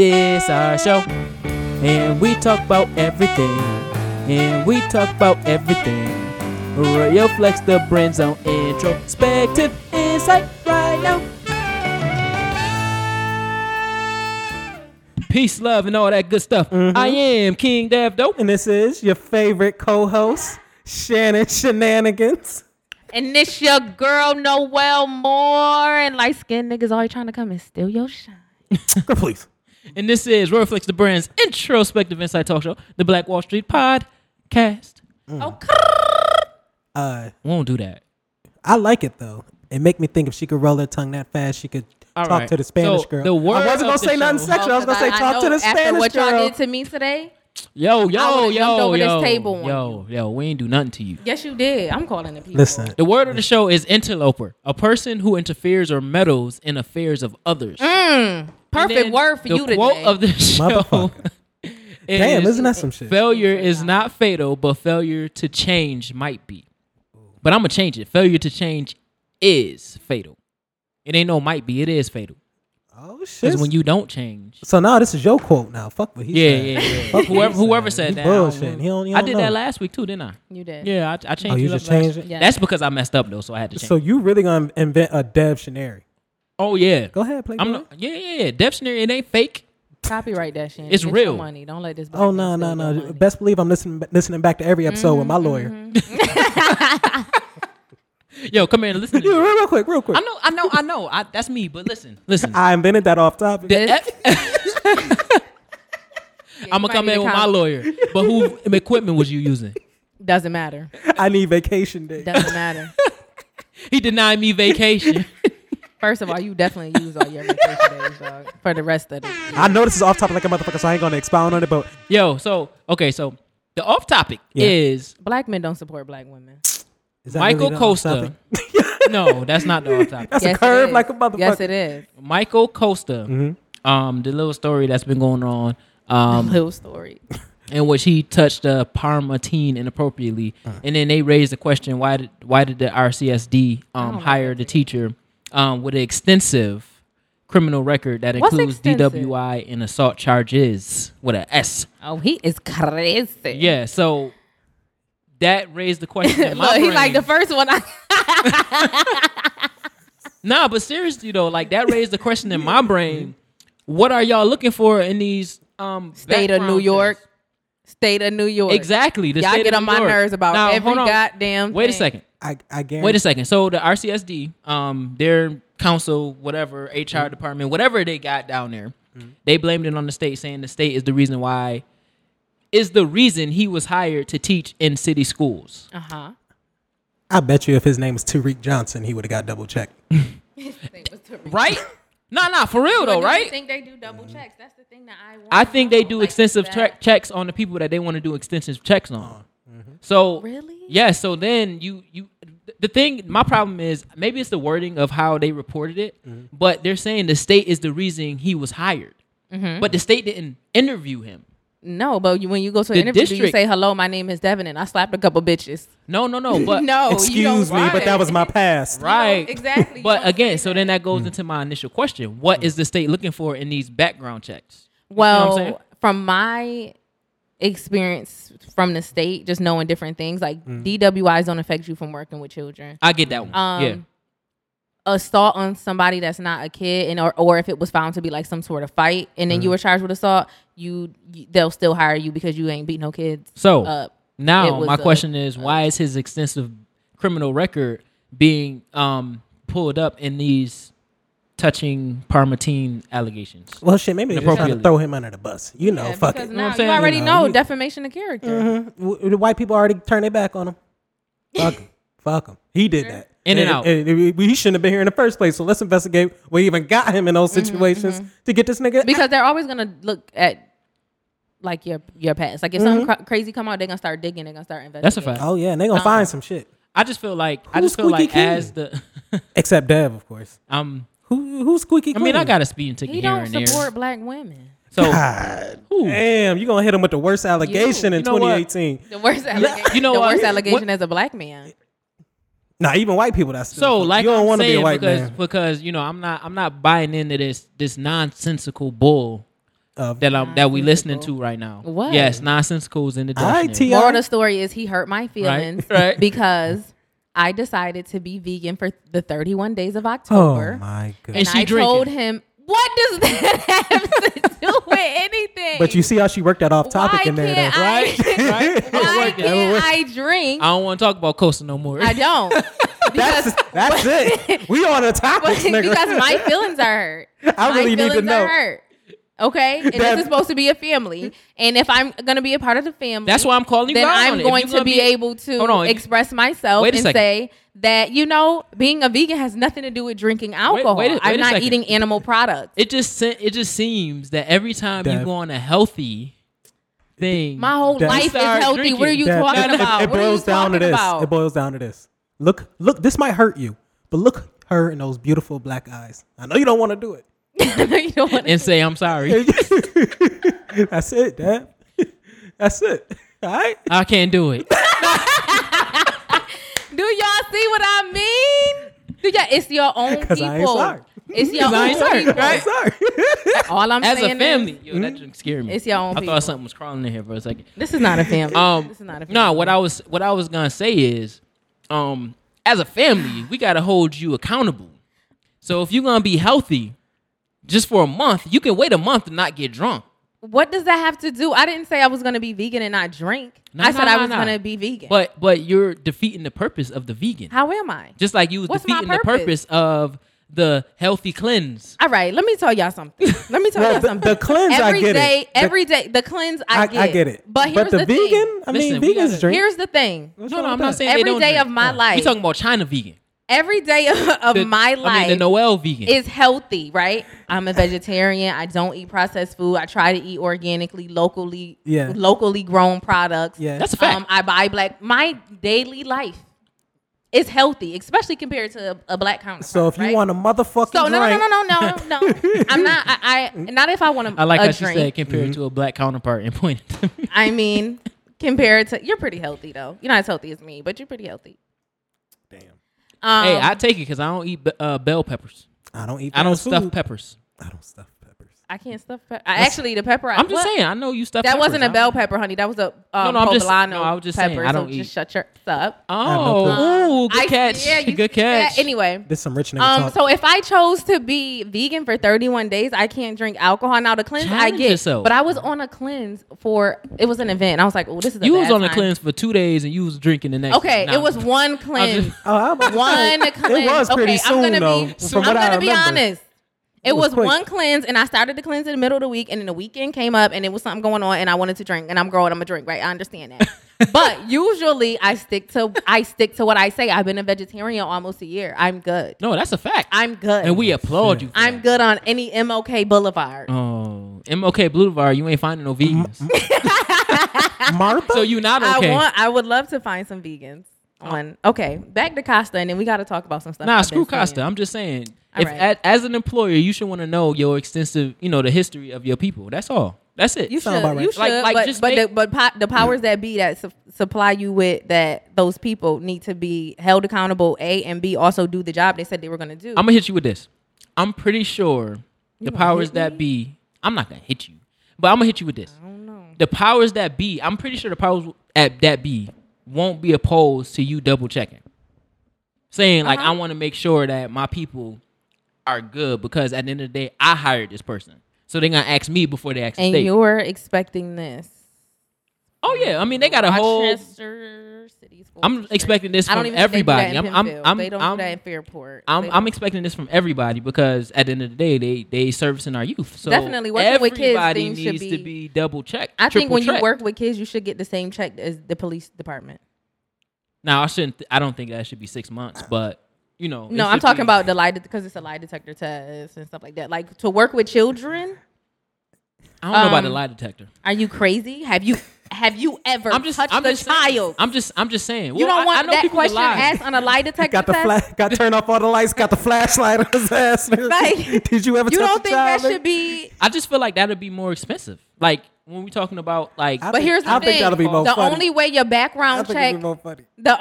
This our show, and we talk about everything, and we talk about everything. Radio Flex the Brand Zone introspective insight right now. Peace, love, and all that good stuff. Mm-hmm. I am King Dev Dope. And this is your favorite co-host, Shannon Shenanigans. And this your girl Noel Moore and light skinned niggas always trying to come and steal your shine. Girl, please. And this is Radio Flex the Brand's introspective insight talk show, the Black Wall Street podcast. Oh, Uh, Won't do that. I like it though. It make me think if she could roll her tongue that fast, she could All talk right. to the Spanish So, girl. the word I wasn't gonna say nothing show- sexual. I was gonna say I talk to know the after Spanish what y'all did to me today. Yo, yo, would've yo, jumped over this yo, table on yo, yo. We ain't do nothing to you. Yes, you did. I'm calling the people. Listen, The word of the show is interloper, a person who interferes or meddles in affairs of others. Mm, perfect word for the you today. quote of the show. Motherfucker. is, Damn, isn't that some shit? Failure is not fatal, but failure to change might be. But I'm gonna change it. Failure to change is fatal. It ain't no might be. It is fatal. Oh shit. Because when you don't change, so now this is your quote now. Fuck what he yeah, said. yeah, yeah. Fuck whoever whoever said. said He that, I don't bullshit. He don't- he I don't did know. that last week too, didn't I? you did. Yeah, I, I changed. Oh, you it up just last- changed it? Yeah. That's because I messed up though, so I had to change. So you really gonna invent a Dev Shanary? Oh yeah, Go ahead, play. I'm not, yeah, yeah, yeah. Dictionary, it ain't fake. Copyright that shit. It's Get real. Your money. Don't let this. Oh man no no no! Best believe I'm listening listening back to every episode with my mm-hmm, lawyer. Mm-hmm. Yo, come here and listen. To Yeah, real, real quick, real quick. I know, I know, I know. I, that's me. But listen, listen. I invented that off topic. The- Yeah, I'm gonna come in with my lawyer. But who equipment was you using? Doesn't matter. I need vacation day. Doesn't matter. He denied me vacation. First of all, you definitely use all your vacation days, dog, for the rest of the. I know this is off topic like a motherfucker, so I ain't gonna expound on it. But Yo, so okay, so the off topic Yeah. is Black men don't support black women. is that Michael really the off Costa. topic? no, that's not the off topic. That's Yes, a curve is. like a motherfucker. Yes, it is. Michael Costa. Mm-hmm. Um, the little story that's been going on. Um, Little story. in which he touched a Parma teen inappropriately, Uh. and then they raised the question: Why did why did the RCSD um, hire the teacher um, with an extensive criminal record that What's includes extensive? DWI and assault charges with an S. Oh, he is crazy. Yeah, so that raised the question. in my Look, he brain. like the first one. I, Nah, but seriously though, like that raised the question in my brain: What are y'all looking for in these um State of New York. checks? State of New York. Exactly. The Y'all get on New my nerves about Now, every goddamn. Wait a second. I I guarantee. Wait a second. So the RCSD, um, their council, whatever HR Mm-hmm. department, whatever they got down there, they blamed it on the state, saying the state is the reason why, is the reason he was hired to teach in city schools. Uh huh. I bet you if his name was Tariq Johnson, he would have got double checked. Right? nah, nah, for real though, Do you right? think they do double checks? That's the thing that I want. I think they do Like, extensive that- checks on the people that they want to do extensive checks on. So Really? Yeah, so then you you the thing my problem is maybe it's the wording of how they reported it, mm-hmm. but they're saying the state is the reason he was hired. Mm-hmm. But the state didn't interview him. No, but you, when you go to an The interview, do you say hello? My name is Devin, and I slapped a couple bitches. No, no, no, but no, Excuse me, write but that was my past. right. exactly. But again, so then that goes mm. into my initial question. What mm. is the state looking for in these background checks? what I'm Well, from my experience from the state, just knowing different things, like Mm. DWIs don't affect you from working with children. I get that one. Um, yeah. Assault on somebody that's not a kid, and or, or if it was found to be like some sort of fight, and then you were charged with assault, you, you they'll still hire you because you ain't beat no kids. So up. Now my a- question is why is his extensive criminal record being um pulled up in these touching Parma teen allegations? Well, shit, maybe they're just trying to throw him under the bus. You know, Yeah, fuck it. now I'm you already You know, know, defamation of character. Mhm. W- The white people already turned their back on him. Fuck him. Fuck him. He did that. In and out. he shouldn't have been here in the first place. So let's investigate what even got him in those situations to get this nigga. Mm-hmm, because they're always gonna look at like your your past. Like if something Mm-hmm. cra- crazy come out, they're gonna start digging. They're gonna start investigating. That's a fact. oh yeah, and they're gonna find some shit. I just feel like I Who's just feel like Squeaky as the Except Dev, of course. um Who who's squeaky? I mean I got a speeding ticket He here don't and there. support black women. So God Ooh. damn, you gonna hit him with the worst allegation in You know what? 2018? The worst allegation. You know the what? worst allegation What- as a black man. Nah, even white people. That's so like you don't I'm want to be a saying white because man. because you know I'm not I'm not buying into this this nonsensical bull Of that I'm that we listening to right now. What? Yes, nonsensical is in the All right, dictionary. T.I. Moral of the story is he hurt my feelings right. because I decided to be vegan for the 31 days of oh October. my and goodness. And she I drinking. told him, what does that have to do with anything? But you see how she worked that off topic Why in there. though. I, Right? why can't I drink? I don't want to talk about Costa no more. I don't. That's Because, that's it. We on the topics, nigga. because my feelings are hurt. I really my need to feelings know. Are hurt. Okay, and this is supposed to be a family, and if I'm gonna be a part of the family, That's why I'm calling you Then I'm on it. If going you to gonna be, be- able to express myself and second. say that you know being a vegan has nothing to do with drinking alcohol. wait a- wait I'm a not second. eating animal products. It just it just seems that every time you go on a healthy thing, My whole That- life is Start healthy. What are you That- talking that- it- about? It, what are you boils down to talking this. about? It boils down to this. Look, look. This might hurt you, but look her in those beautiful black eyes. I know you don't want to do it. you don't want to and say I'm sorry. That's it, Dad. That's it. All right. I can't do it. Do y'all see what I mean? Do y'all? It's your own people. I ain't sorry. It's your own sorry, people. right? Sorry. All I'm As saying a is- family, yo, that drink scared me. It's your own I people. thought something was crawling in here for a second. This is not a family. Um, this is not a family. no, what I was what I was gonna say is, um, as a family, we gotta hold you accountable. So if you're gonna be healthy, just for a month, you can wait a month and not get drunk. What does that have to do? I didn't say I was going to be vegan and not drink. No, I no, said I was no. going to be vegan. But but you're defeating the purpose of the vegan. How am I? Just like you was What's my defeating the purpose? purpose of the healthy cleanse. All right, let me tell y'all something. Let me tell Well, y'all something. the cleanse, I every get it. day- The- every day, the cleanse, I, I, get. I get it. But here's the, the, vegan, thing. I mean, Listen, vegans gotta- drink. Here's the thing. What's No, no, I'm not saying Every they don't day drink. of my life. We talking about China vegan. Every day of The- my I life mean the Noel vegan. is healthy, right? I'm a vegetarian. I don't eat processed food. I try to eat organically, locally, Yeah. locally grown products. Yeah. That's a fact. Um, I buy black. My daily life is healthy, especially compared to a, a black counterpart. So if you right? want a motherfucking so no, no, drink, no, no, no, no, no. I'm not. I, I not if I want a, I like a how she said compared to a black counterpart and pointed to me. I mean, compared to you're pretty healthy though. You're not as healthy as me, but you're pretty healthy. damn, Um, hey, I take it because I don't eat uh, bell peppers. I don't eat. I don't stuff food. peppers. I don't stuff peppers. I can't stuff. Pe- I actually the pepper. I, I'm just what? saying. I know you stuff. That peppers. wasn't a bell pepper, honey. That was a um, no, I'm just- no, I was just saying. I don't so eat- just shut your up. no. Oh, ooh, good I- catch. yeah, you- good yeah, catch. anyway, This some rich nigga um, talk. so if I chose to be vegan for 31 days, I can't drink alcohol. Now the cleanse I Challenge get, yourself. but I was on a cleanse for it was an event. I was like, oh, this is a you was bad on a cleanse for two days and you was drinking the next. Okay, day. it was one cleanse. just- oh, I'm about to one say, cleanse. It was pretty okay, soon gonna though. be, from I'm what I gonna be remember. honest. It was was, one cleanse, and I started the cleanse in the middle of the week, and then the weekend came up, and it was something going on, and I wanted to drink, and I'm growing, I'm gonna drink, right? I understand that, but usually I stick to I stick to what I say. I've been a vegetarian almost a year. I'm good. No, that's a fact. I'm good. and we applaud you. For I'm that. good on any MLK Boulevard. Oh, MLK Boulevard, you ain't finding no vegans. Martha. so you not okay? I want. I would love to find some vegans. On okay, back to Costa, and then we got to talk about some stuff. Nah, I've screw Costa. seeing. I'm just saying, All if right. a, as an employer, you should want to know your extensive, you know, the history of your people. That's all. That's it. You Sound should, about right. you should, Like- like but just but make- the, but po- the powers that be that su- supply you with that those people need to be held accountable. A and B also do the job they said they were going to do. I'm gonna hit you with this. I'm pretty sure the powers that be. I'm not gonna hit you, but I'm gonna hit you with this. I don't know. The powers that be. I'm pretty sure the powers at that be won't be opposed to you double checking, saying like Uh-huh. I want to make sure that my people are good because at the end of the day, I hired this person, so they're gonna ask me before they ask the And state. you're expecting this. Oh yeah, I mean they got a whole. Rochester City I'm expecting this from even think they do that everybody. I'm, I'm, I'm, they don't I'm, do that in Fairport. I'm, I'm expecting this from everybody because at the end of the day, they they servicing our youth. So Definitely, working with kids, everybody things should needs to be- be double checked. I think when you work with kids, you should get the same check as the police department. Now I shouldn't. I don't think that should be six months, but you know. No, I'm talking about the lie because it's a lie detector test and stuff like that. Like to work with children. I don't know about the um, lie detector. Are you crazy? Have you have you ever I'm just. touched I'm a just saying. I'm just. I'm just saying. you don't I- I want know that people can question asked on a lie detector got the test. flash. Got to turn off all the lights. Got the flashlight on his ass. Like, Did you ever? You touch don't a think child, that nigga? should be? I just feel like that'd be more expensive. Like when we talking about like. I But think- here's the I thing: think that'll be more the funny. only way your I background think check, it'd be more funny. the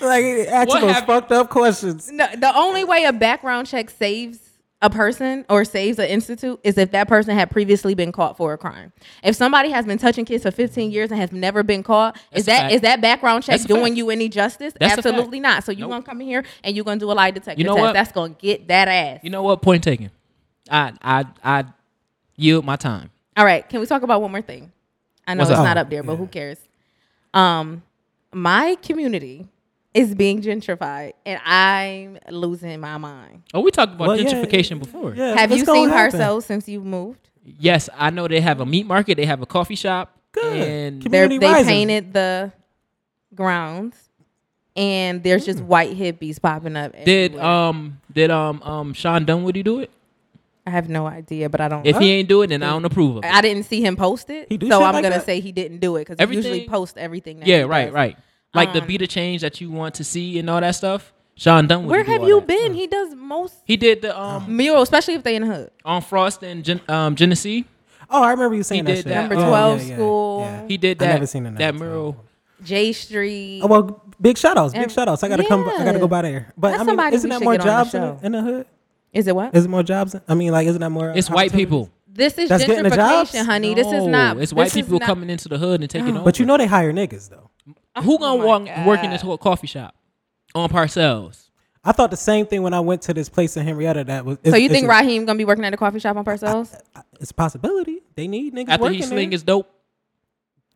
Like ask What you those hap- fucked up questions. no, the only way a background check saves a person or saves an institute is if that person had previously been caught for a crime. If somebody has been touching kids for 15 years and has never been caught, That's is a that fact. is that background check That's doing you any justice? That's. Absolutely not. So you Nope. gonna come in here and you're gonna do a lie detector You know test. what? That's gonna get that ass. You know what? Point taken. I I I yield my time. All right, can we talk about one more thing? I know What's it's up? not up there, but yeah. who cares? Um, my community is being gentrified, and I'm losing my mind. Oh, we talked about Well, yeah, gentrification before. Yeah, Have you seen happen. Parcells since you've moved? Yes, I know they have a meat market. They have a coffee shop. Good. And Commu- They're, they rising. painted the grounds, and there's just white hippies popping up. did um did um um Shawn Dunwoody do it? I have no idea, but I don't. If he ain't do it, then I don't approve of it. I didn't see him post it, He do so shit I'm like gonna that? say he didn't do it because he usually Everything- post everything. That yeah, he right, does. right. Like the Um, be the change that you want to see and all that stuff. Shawn Dunwoody. Where do have all you that. been? He does most He did the um mural, especially if they in the hood. on Frost and Gen- um Genesee. Oh, I remember you saying that did shit. that, Number um, Yeah, 12 yeah, yeah, school. yeah. He did I that. never seen it in that that mural. J Street. Oh well, big shout outs, big And- shout outs. I gotta come. I gotta yeah. go by there. But That's I mean, somebody isn't we that should more get on the jobs in show. in the hood? Is it what? Is it more jobs? I mean, like, isn't that more? It's white people. This is That's getting the jobs? gentrification, honey. This is No, not. It's white this is people not- coming into the hood and taking oh over. But you know they hire niggas though. Oh who gonna Oh my walk work in this whole coffee shop on Parcells? I thought the same thing when I went to this place in Henrietta. That was. So you think a- Raheem gonna be working at a coffee shop on Parcells? It's a possibility. They need niggas After working he sling there. his dope.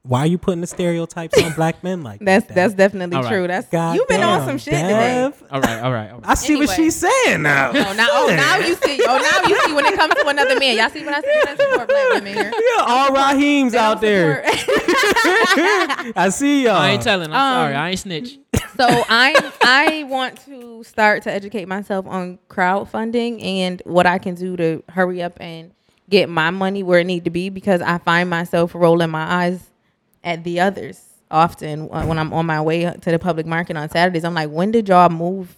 Why are you putting the stereotypes on black men like That's that? that's definitely All right. true. That's God you've been on some shit today. All right, all right, all right. I see what she's saying now. Oh now, oh now you see. Oh now you see when it comes to another man. Y'all see what I see? I support black women here. Yeah, all Raheem's They out there. I see y'all. I ain't telling. I'm Um, sorry. I ain't snitch. so I I want to start to educate myself on crowdfunding and what I can do to hurry up and get my money where it need to be because I find myself rolling my eyes at the others often uh, when I'm on my way to the public market on Saturdays. I'm like, when did y'all move?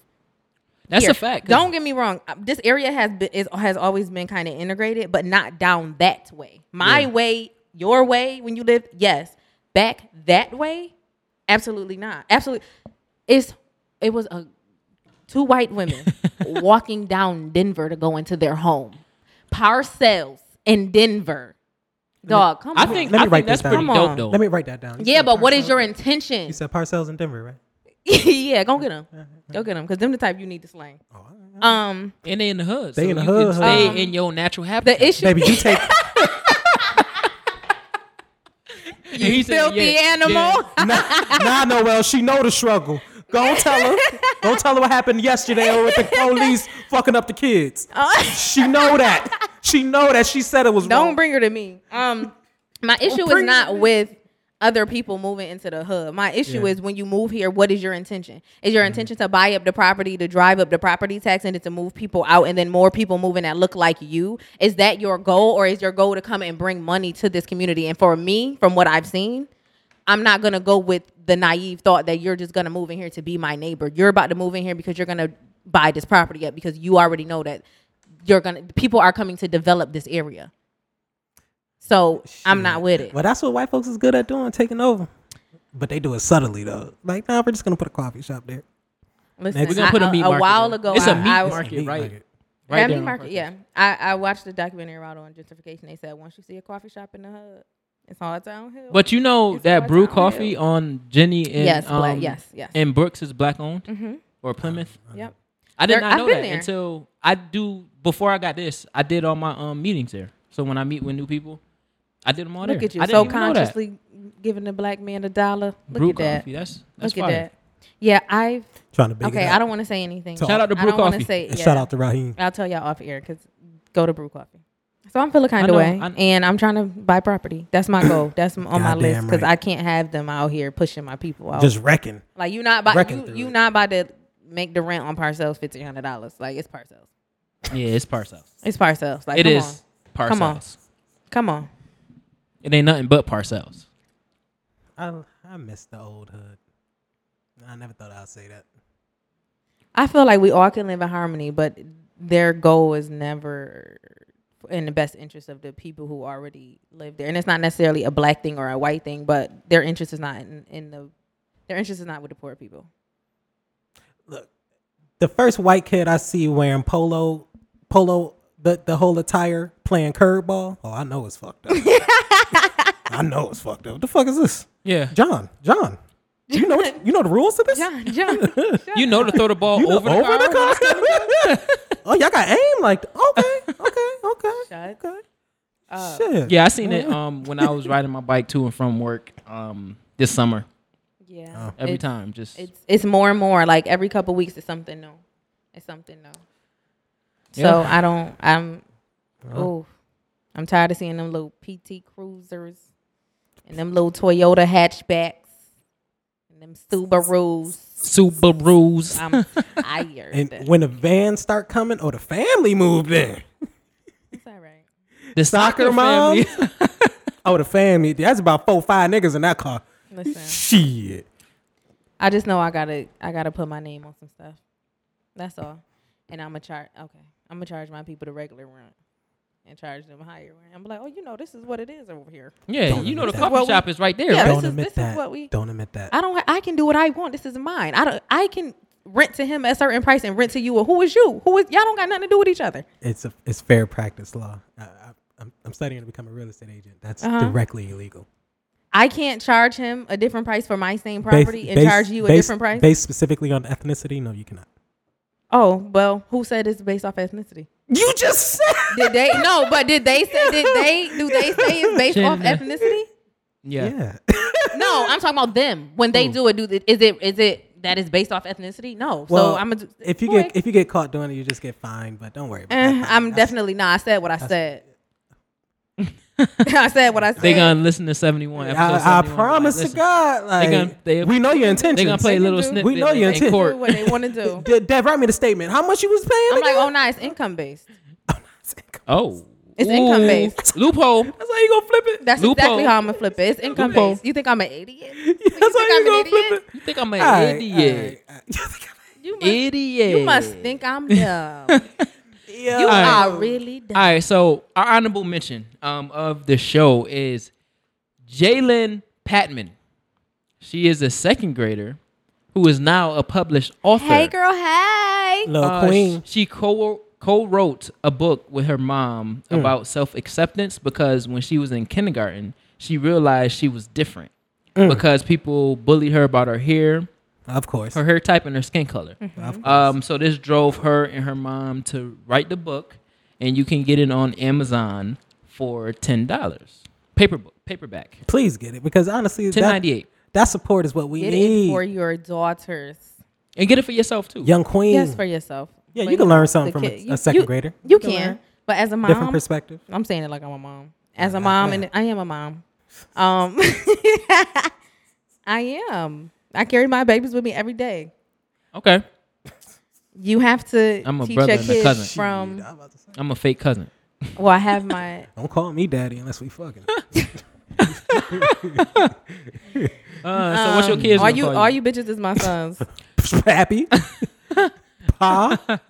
That's here? a fact. Don't get me wrong. uh, This area has been is, has always been kind of integrated, but not down that way. My Yeah. way, your way, when you live, yes. Back that way, absolutely not. Absolutely, it's it was a two white women walking down Denver to go into their home. Parcells in Denver. Dog, come I on. think Let me I write think that's this pretty down. dope Come though. Let me write that down. You yeah, said but what is Parcells- your intention? You said Parcells in Denver, right? yeah, go get them. Go get them, cause them the type you need to slang. Oh, Um, and they in the hood. They so in the you hood, Can stay hood. in your natural habitat. the issue. Baby, you take. And he said, filthy yeah, animal. yeah. nah, nah, Noel, she know the struggle. Go and tell her. Go tell her what happened yesterday with the police fucking up the kids. She know that. She know that. She said it was Don't wrong. bring her to me. Um, my issue is not with other people moving into the hood. My issue Yeah. is when you move here, what is your intention? Is Mm-hmm. your intention to buy up the property, to drive up the property tax, and to move people out, and then more people moving that look like you? Is that your goal, or is your goal to come and bring money to this community? And for me, from what I've seen, I'm not gonna go with the naive thought that you're just gonna move in here to be my neighbor. You're about to move in here because you're gonna buy this property up because you already know that you're gonna people are coming to develop this area. So I'm not with it. Well, that's what white folks is good at doing, taking over. But they do it subtly though. Like, nah, we're just gonna put a coffee shop there. Listen, We're gonna I- put a meat market A while ago. It's a I- meat I, market. Meat right? market. Right yeah, there meat market. Yeah, I, I watched the documentary out on gentrification. They said once you see a coffee shop in the hood, it's all downhill. But you know It's that brew downhill. coffee on Jenny and yes, um, yes, yes. and Brooks is black owned mm-hmm. or Plymouth. Yep. I did There- not I've know been that there. until I do. Before I got this, I did all my um meetings there. So when I meet with new people, I did them all Look there. at you, I so didn't even know that. consciously giving the black man a dollar. Look brew at that. coffee. That's that's Look fire. at that. Yeah, I've. Trying to big Okay, it I don't want to say anything. So- Shout out to I Brew don't want Coffee. say. And Yeah, Shout out to Raheem. I'll tell y'all off air because go to Brew Coffee. So I'm feeling kind I of way, I- and I'm trying to buy property. That's my goal. That's on my list because right. I can't have them out here pushing my people out. Just wrecking. like you not about wrecking you, through you it. not about to make the rent on Parcells fifteen hundred dollars. Like it's Parcells. Yeah, it's Parcells. It's Parcells. Like It come is on, Parcells. Come on. come on. It ain't nothing but Parcells. I I miss the old hood. I never thought I'd say that. I feel like we all can live in harmony, but their goal is never in the best interest of the people who already live there. And it's not necessarily a black thing or a white thing, but their interest is not in, in the their interest is not with the poor people. Look, the first white kid I see wearing polo polo the the whole attire playing curveball. Oh, I know it's fucked up. I know it's fucked up. What the fuck is this? Yeah. John, John. You know you know the rules to this? John, John. You know to throw the ball You know, over, the car. oh, y'all got aim like okay, okay, okay. Shut okay. up. Shit. Yeah, I seen it um when I was riding my bike to and from work um this summer. Yeah. Oh. Every It's- time, just It's it's more and more like every couple weeks it's something new. It's something new. So Yeah. I don't. I'm. Oh, I'm tired of seeing them little PT Cruisers and them little Toyota hatchbacks and them Subarus. Subarus. I'm tired. And when the vans start coming, oh, the family moved in. it's all right. The Soccer soccer mom? Oh, the family. That's about four, five niggas in that car. Listen, Shit. I just know I gotta I gotta put my name on some stuff. That's all. And I'm gonna charge. Okay, I'm gonna charge my people the regular rent and charge them higher rent. I'm like, oh, you know, this is what it is over here. yeah, Don't you know the admit that. coffee shop is right there, Yeah, right? Don't is- admit this is that. what we- Don't admit that. I don't. ha- I can do what I want. This is mine. I don't. I can rent to him at a certain price and rent to you. Or who is you? Who is y'all? Don't got nothing to do with each other. it's a it's fair practice law. I, I, I'm I'm studying to become a real estate agent. That's Uh-huh. directly illegal. I can't charge him a different price for my same Based- property and based- charge you a based- different price. Based specifically on ethnicity, no, you cannot. oh well, who said it's based off ethnicity? You just said Did they? no, but did they say? Did they? Do they say it's based off ethnicity? Yeah. yeah. No, I'm talking about them when they Who? do it. Do is it is it is it that is based off ethnicity? No. Well, so I'm gonna. if you go get if you get caught doing it, you just get fined. But don't worry about Eh, that. I'm That's- definitely not. I said what I said. I said what I said. They gonna listen to 71 I, I promise like, to God, like, gonna- they- we know your intentions. They gonna play can little do- snippets. We know your in intent. court. what they want to do. De- Dev, write me the statement. How much you was paying? I'm like, oh, no, it's income based. Oh, oh, It's income Ooh. based. Loophole. That's how you gonna flip it. That's Loophole. exactly how I'm gonna flip it. It's income Loophole. based. You think I'm an idiot? That's how think you I'm gonna flip it. You think I'm an All right, idiot? all right, all right. You You must, Idiot. you must think I'm dumb. A- You right. are really dumb. All right, so our honorable mention um, of the show is Jalen Patman. She is a second grader who is now a published author. Hey, girl. Hey. Little Uh, queen. sh- She co co-wrote a book with her mom Mm. about self-acceptance because when she was in kindergarten, she realized she was different Mm. because people bullied her about her hair, Of course. her hair type, and her skin color. Mm-hmm. Um, so this drove her and her mom to write the book, and you can get it on Amazon for ten dollars. Paper book, paperback, Please get it because honestly, ten that, that support is what we Get need. it for your daughters. and get it for yourself too. Young queen. Yes, for yourself. Yeah, But you can learn something the from a- kid- a you- second you- grader. You You can can, but as a mom, Different perspective. I'm saying it like I'm a mom. As a mom, yeah. and I am a mom. Um, I am. I carry my babies with me every day. Okay, You have to I'm a teach brother your and a kids cousin. from. Shit, I'm about to say. I'm a fake cousin. Well, I have my. Don't call me daddy unless we fucking. Uh, so what's your kids? All gonna you, call all you bitches is my sons. Happy. Pa.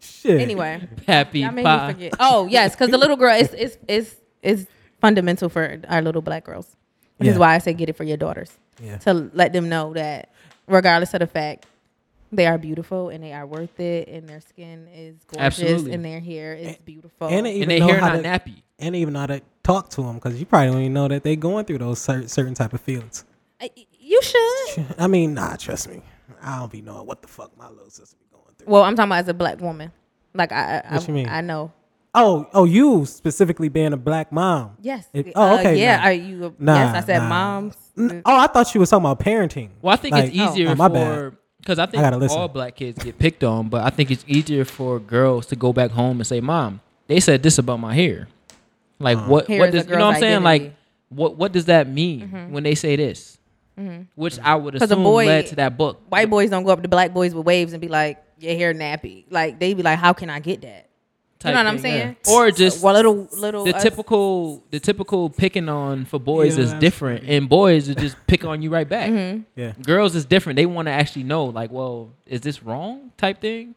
Shit. anyway, happy y'all made pie. me forget. Oh yes, because the little girl is is is is fundamental for our little black girls, which is Yeah. why I say get it for your daughters Yeah. to let them know that regardless of the fact. They are beautiful and they are worth it, and their skin is gorgeous, Absolutely. and their hair is beautiful. And they even and they know hair how not to, nappy. and even know how to talk to them because you probably don't even know that they're going through those cer- certain type of feelings. Y- you should. I mean, nah, trust me. I don't be knowing what the fuck my little sister be going through. Well, I'm talking about as a black woman. Like I, I, What you mean? I know. Oh, oh, you specifically being a black mom. Yes. It- oh, Uh, okay, yeah. nah. Are you? Nah, yes, I said nah. moms. N- Oh, I thought she was talking about parenting. Well, I think Like, it's easier oh, my for bad. because I I think gotta listen. all black kids get picked on, but I think it's easier for girls to go back home and say, "Mom, they said this about my hair." Like Uh-huh. what? Hair what is a does you know what I'm girl's saying? Like what? What does that mean when they say this? Which I would 'Cause a assume boy- led to that book. White boys don't go up to black boys with waves and be like, "Your hair nappy." Like they be like, "How can I get that?" You know what I'm thing, yeah. saying? Or just Well, little little the us- typical the typical picking on for boys Yeah, is different, and boys would just pick on you right back. Mm-hmm. Yeah. Girls is different. They want to actually know, like, well, is this wrong? Type thing.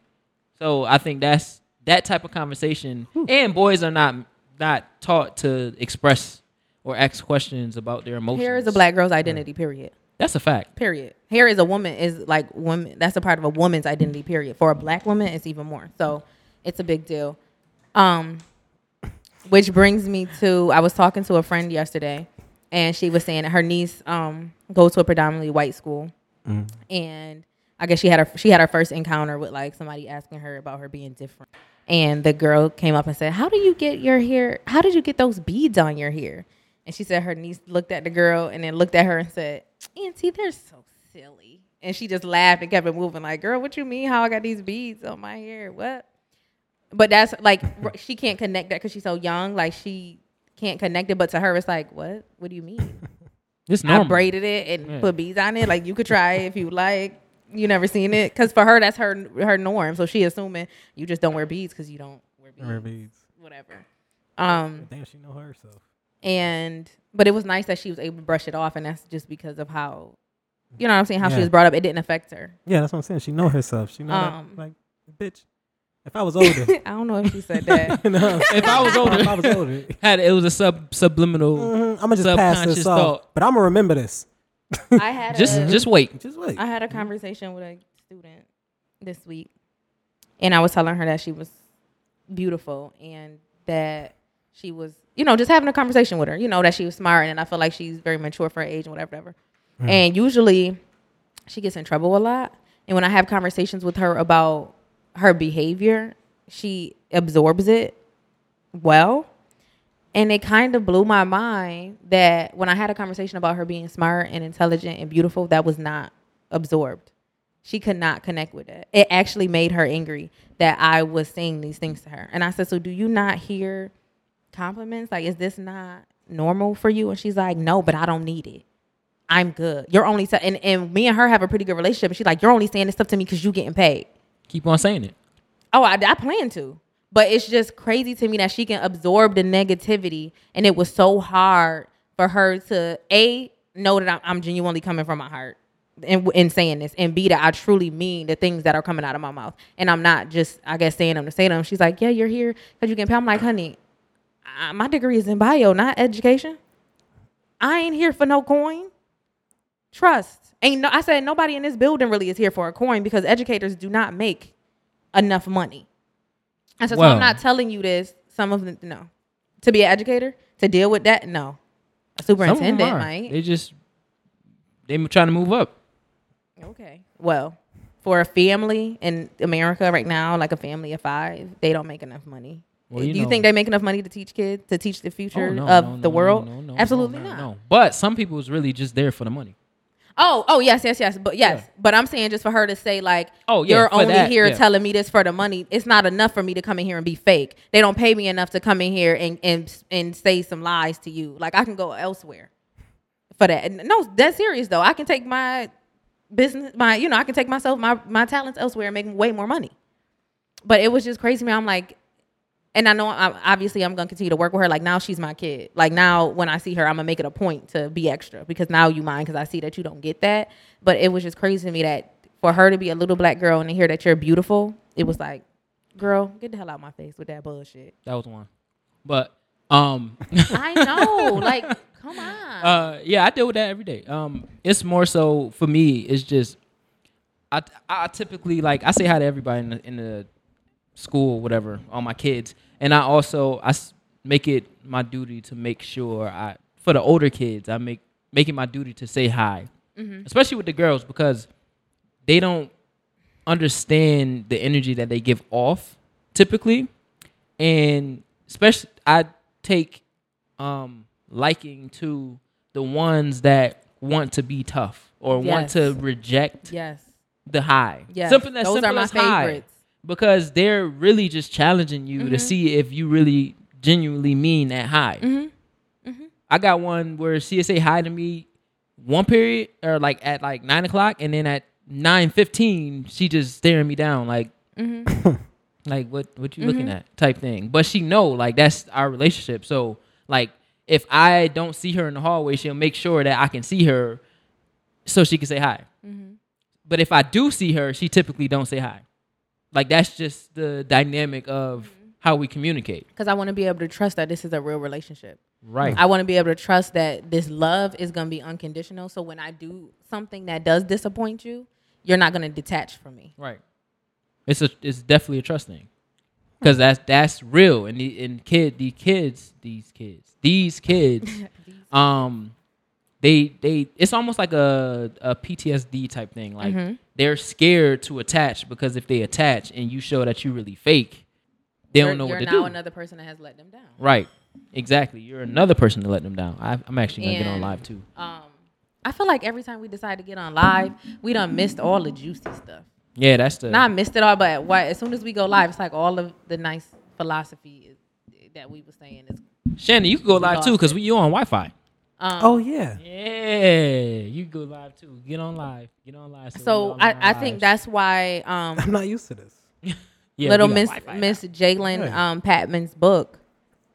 So I think that's that type of conversation. And boys are not not taught to express or ask questions about their emotions. Hair is a black girl's identity. Period. That's a fact. Period. Hair is a woman is like woman. That's a part of a woman's identity. Period. For a black woman, it's even more. So it's a big deal. Um, which brings me to I was talking to a friend yesterday, and she was saying that her niece um goes to a predominantly white school, and I guess she had her she had her first encounter with like somebody asking her about her being different, and the girl came up and said, "How do you get your hair? How did you get those beads on your hair?" And she said her niece looked at the girl and then looked at her and said, "Auntie, they're so silly." And she just laughed and kept it moving. Like, girl, what you mean? How I got these beads on my hair? What? But that's like she can't connect that because she's so young. Like she can't connect it. But to her, it's like, what? What do you mean? It's I braided it and Yeah. put beads on it. Like you could try it if you like. You never seen it because for her that's her her norm. So she assuming you just don't wear beads because you don't wear beads. Wear beads. Whatever. Um Damn, she know herself. and but it was nice that she was able to brush it off, and that's just because of how you know what I'm saying how she was brought up. It didn't affect her. Yeah, that's what I'm saying. She know herself. She know Um, that, like, bitch. If I was older, I don't know if she said that. no, If I was older, if I was older, had it was a sub subliminal. Mm-hmm. I'm gonna just pass this off. thought. But I'm gonna remember this. I had Just a, just wait. Just wait. I had a conversation with a student this week, and I was telling her that she was beautiful and that she was, you know, just having a conversation with her. You know, that she was smart, and I feel like she's very mature for her age and whatever, whatever. Mm-hmm. And usually, she gets in trouble a lot. And when I have conversations with her about her behavior, she absorbs it well. And it kind of blew my mind that when I had a conversation about her being smart and intelligent and beautiful, that was not absorbed. She could not connect with it. It actually made her angry that I was saying these things to her. And I said, So do you not hear compliments? Like, is this not normal for you? And she's like, No, but I don't need it. I'm good. You're only, sa- and, and me and her have a pretty good relationship. And she's like, You're only saying this stuff to me because you're getting paid. Keep on saying it. Oh, I, I plan to. But it's just crazy to me that she can absorb the negativity. And it was so hard for her to, A, know that I'm, I'm genuinely coming from my heart and in saying this, and B, that I truly mean the things that are coming out of my mouth. And I'm not just, I guess, saying them to say them. She's like, Yeah, you're here because you can pay. I'm like, honey, I, my degree is in bio, not education. I ain't here for no coin. Trust. Ain't no, I said nobody in this building really is here for a coin because educators do not make enough money. I said, so Well- I'm not telling you this. Some of them, no. To be an educator, to deal with that, no. A Some of them superintendent might. They just they trying to move up. Okay. Well, for a family in America right now, like a family of five, they don't make enough money. Well, Do you you know- think they make enough money to teach kids to teach the Oh, future no, of no, the world? no, no, no, Absolutely no, not. No. But some people is really just there for the money. Oh, oh yes, yes, yes. But yes, Yeah. but I'm saying just for her to say like, Oh, yeah, you're only that, here yeah. telling me this for the money. It's not enough for me to come in here and be fake. They don't pay me enough to come in here and and and say some lies to you. Like I can go elsewhere for that. No, that's serious though. I can take my business, my you know, I can take myself my my talents elsewhere and make way more money. But it was just crazy me. I'm like, and I know I, obviously I'm gonna continue to work with her. Like now she's my kid. Like now when I see her, I'm gonna make it a point to be extra because now you mind because I see that you don't get that. But it was just crazy to me that for her to be a little black girl and to hear that you're beautiful, it was like, girl, get the hell out of my face with that bullshit. That was one. But um I know, like, come on. uh yeah, I deal with that every day. Um it's more so for me, it's just I I typically like I say hi to everybody in the, in the school whatever, all my kids. And I also I make it my duty to make sure I for the older kids, I make make it my duty to say hi. Especially with the girls because they don't understand the energy that they give off typically and especially i take um liking to the ones that want to be tough or want to reject yes, the high yes. something that's Those simple are my as high favorites. Because they're really just challenging you Mm-hmm. to see if you really genuinely mean that high Mm-hmm. i got one where CSA say hi to me one period or like at like nine o'clock and then at 9.15 she just staring me down like Mm-hmm. like what what you looking at type thing but she know like that's our relationship so like if i don't see her in the hallway she'll make sure that i can see her so she can say hi Mm-hmm. but if i do see her she typically don't say hi like that's just the dynamic of Mm-hmm. how we communicate Because I want to be able to trust that this is a real relationship. right I want to be able to trust that this love is going to be unconditional. So when I do something that does disappoint you, you're not going to detach from me. right it's a it's definitely a trust thing because that's that's real. And the and kid, the kids, these kids, these kids, um, they they it's almost like a a PTSD type thing. Like Mm-hmm. They're scared to attach because if they attach and you show that you really fake, they you're, don't know what to do. you're now another person that has let them down. Right. Exactly. You're another person to let them down. I, I'm actually gonna get on live too. Um, I feel like every time we decide to get on live, we done missed all the juicy stuff. Yeah, that's the. Not missed it all, but what, as soon as we go live, it's like all of the nice philosophy is, that we were saying is. Shannon, you can go live too because we you on Wi-Fi. Um, Oh yeah. Yeah, you go live too. Get on live. Get on live. we so on I, our I think that's why um, I'm not used to this. Yeah, little Miss Wi-Fi Miss Jalen Right. um, Patman's book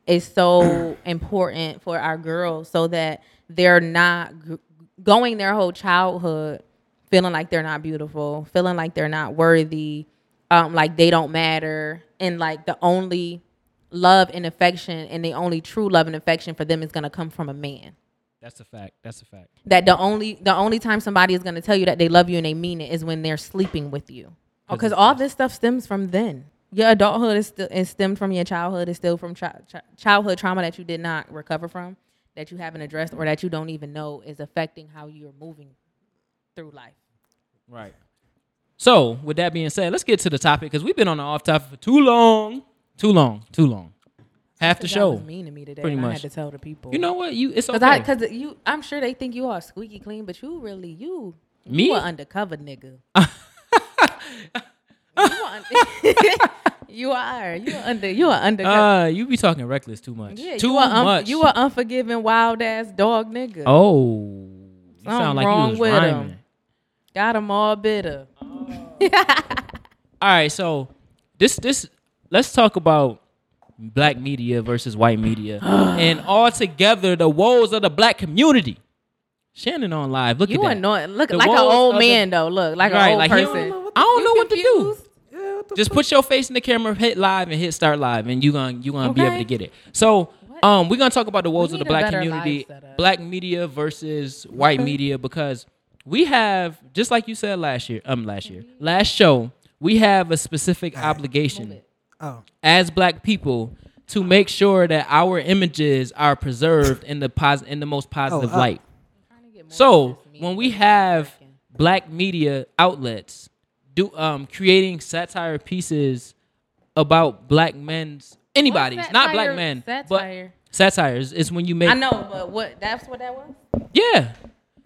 is so important for our girls, so that they're not g- going their whole childhood feeling like they're not beautiful, feeling like they're not worthy, um, like they don't matter, and like the only love and affection and the only true love and affection for them is gonna come from a man. That's a fact. That's a fact. That the only the only time somebody is gonna tell you that they love you and they mean it is when they're sleeping with you. Because oh, all this stuff stems from then. Your adulthood is still is stemmed from your childhood. Is still from chi- chi- childhood trauma that you did not recover from, that you haven't addressed, or that you don't even know is affecting how you're moving through life. Right. So, with that being said, let's get to the topic because we've been on the off topic for too long. Too long. Too long. Half the show. was mean to me today. pretty and I much. had to tell the people. You know what? You it's because okay. because you, I'm sure they think you are squeaky clean, but you really you Me? you are undercover nigga. you, are, you are you are under you are undercover. uh, you be talking reckless too much. yeah, too you are un- much. you are unforgiving wild ass dog nigga. Oh, you Something sound like wrong you was with rhyming. him. Got them all bitter. All right, so this this let's talk about black media versus white media and all together the woes of the black community. Shannon on live. Look You at that. You annoying. Look The like an old of the- man though. Look like Right, an old like he don't person. know I don't know what to do. Yeah, what the Just put your face in the camera, hit live, and hit start live, and you gonna you gonna be able to get it. So, um, we're gonna talk about the woes of the black community, black media versus white media, because we have just like you said last year, um, last year, last show, we have a specific obligation Oh. as black people to make sure that our images are preserved in the pos- in the most positive uh, light. So when we have black media outlets do um creating satire pieces about black men's anybody's What's not black men Satire. but satire is, is when you make I know, but what? That's what that was. yeah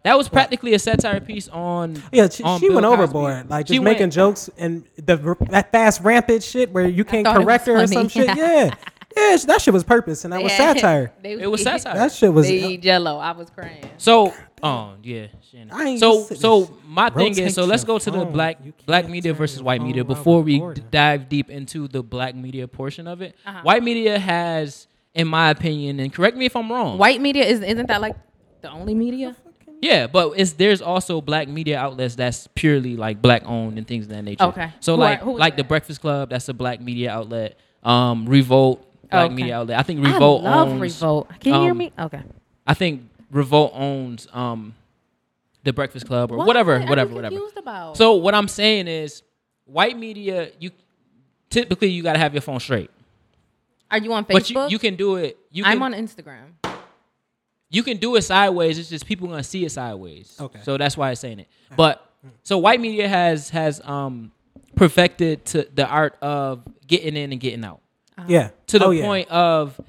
that was practically a satire piece on Yeah, she, on she Bill went Cosby. overboard, like She just went- making jokes and the that fast rampant shit where you can't correct her was or some shit. Yeah, yeah, that shit was purpose and that was satire. They- it was satire That shit was. They eat Jello. I was crying. So, oh yeah, Shannon. I ain't so so this. my thing is, so let's go to the phone. black black media versus white media before we d- dive deep into the black media portion of it. Uh-huh. White media has, in my opinion, and correct me if I'm wrong. White media is isn't that like the only media? Yeah, but it's there's also black media outlets that's purely like black owned and things of that nature. Okay. So Who are- like is like the? Breakfast Club, that's a black media outlet. Um, Revolt, black Okay. media outlet. I think Revolt I love owns. Revolt. Can you hear um, me? Okay. I think Revolt owns um, the Breakfast Club or What? whatever, whatever, whatever. About? So what I'm saying is, white media, you typically you got to have your phone straight, are you on Facebook? but you, you can do it. You can, I'm on Instagram. You can do it sideways. It's just people gonna see it sideways. Okay. So that's why I'm saying it. Uh-huh. But hmm. so white media has has um perfected to the art of getting in and getting out uh-huh. Yeah, to the Oh, yeah. point of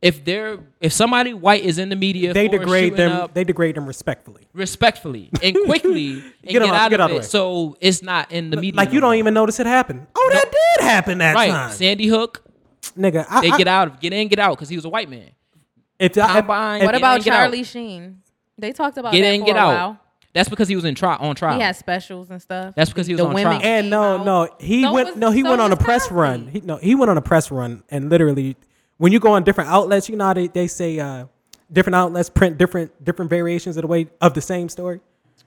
if they're if somebody white is in the media, they degrade them. up They degrade them respectfully. respectfully and quickly and Get get, 'em out- out get of out of it. way. So it's not in the media. Like you don't even notice it happened. Oh, that did happen that right. time, Sandy Hook, nigga. I, they I, get out, of get in, get out because he was a white man. If, I, if, Combine, if- What about in, out. Charlie Sheen? They talked about Get that in, for get a out. while. That's because he was in trial on trial. He had specials and stuff. That's because he was The on women trial. And no, no, he So went. was- no, he so went on a press Cosby. run. He no, he went on a press run, and literally, when you go on different outlets, you know how they, they say uh, different outlets print different different variations of the way of the same story.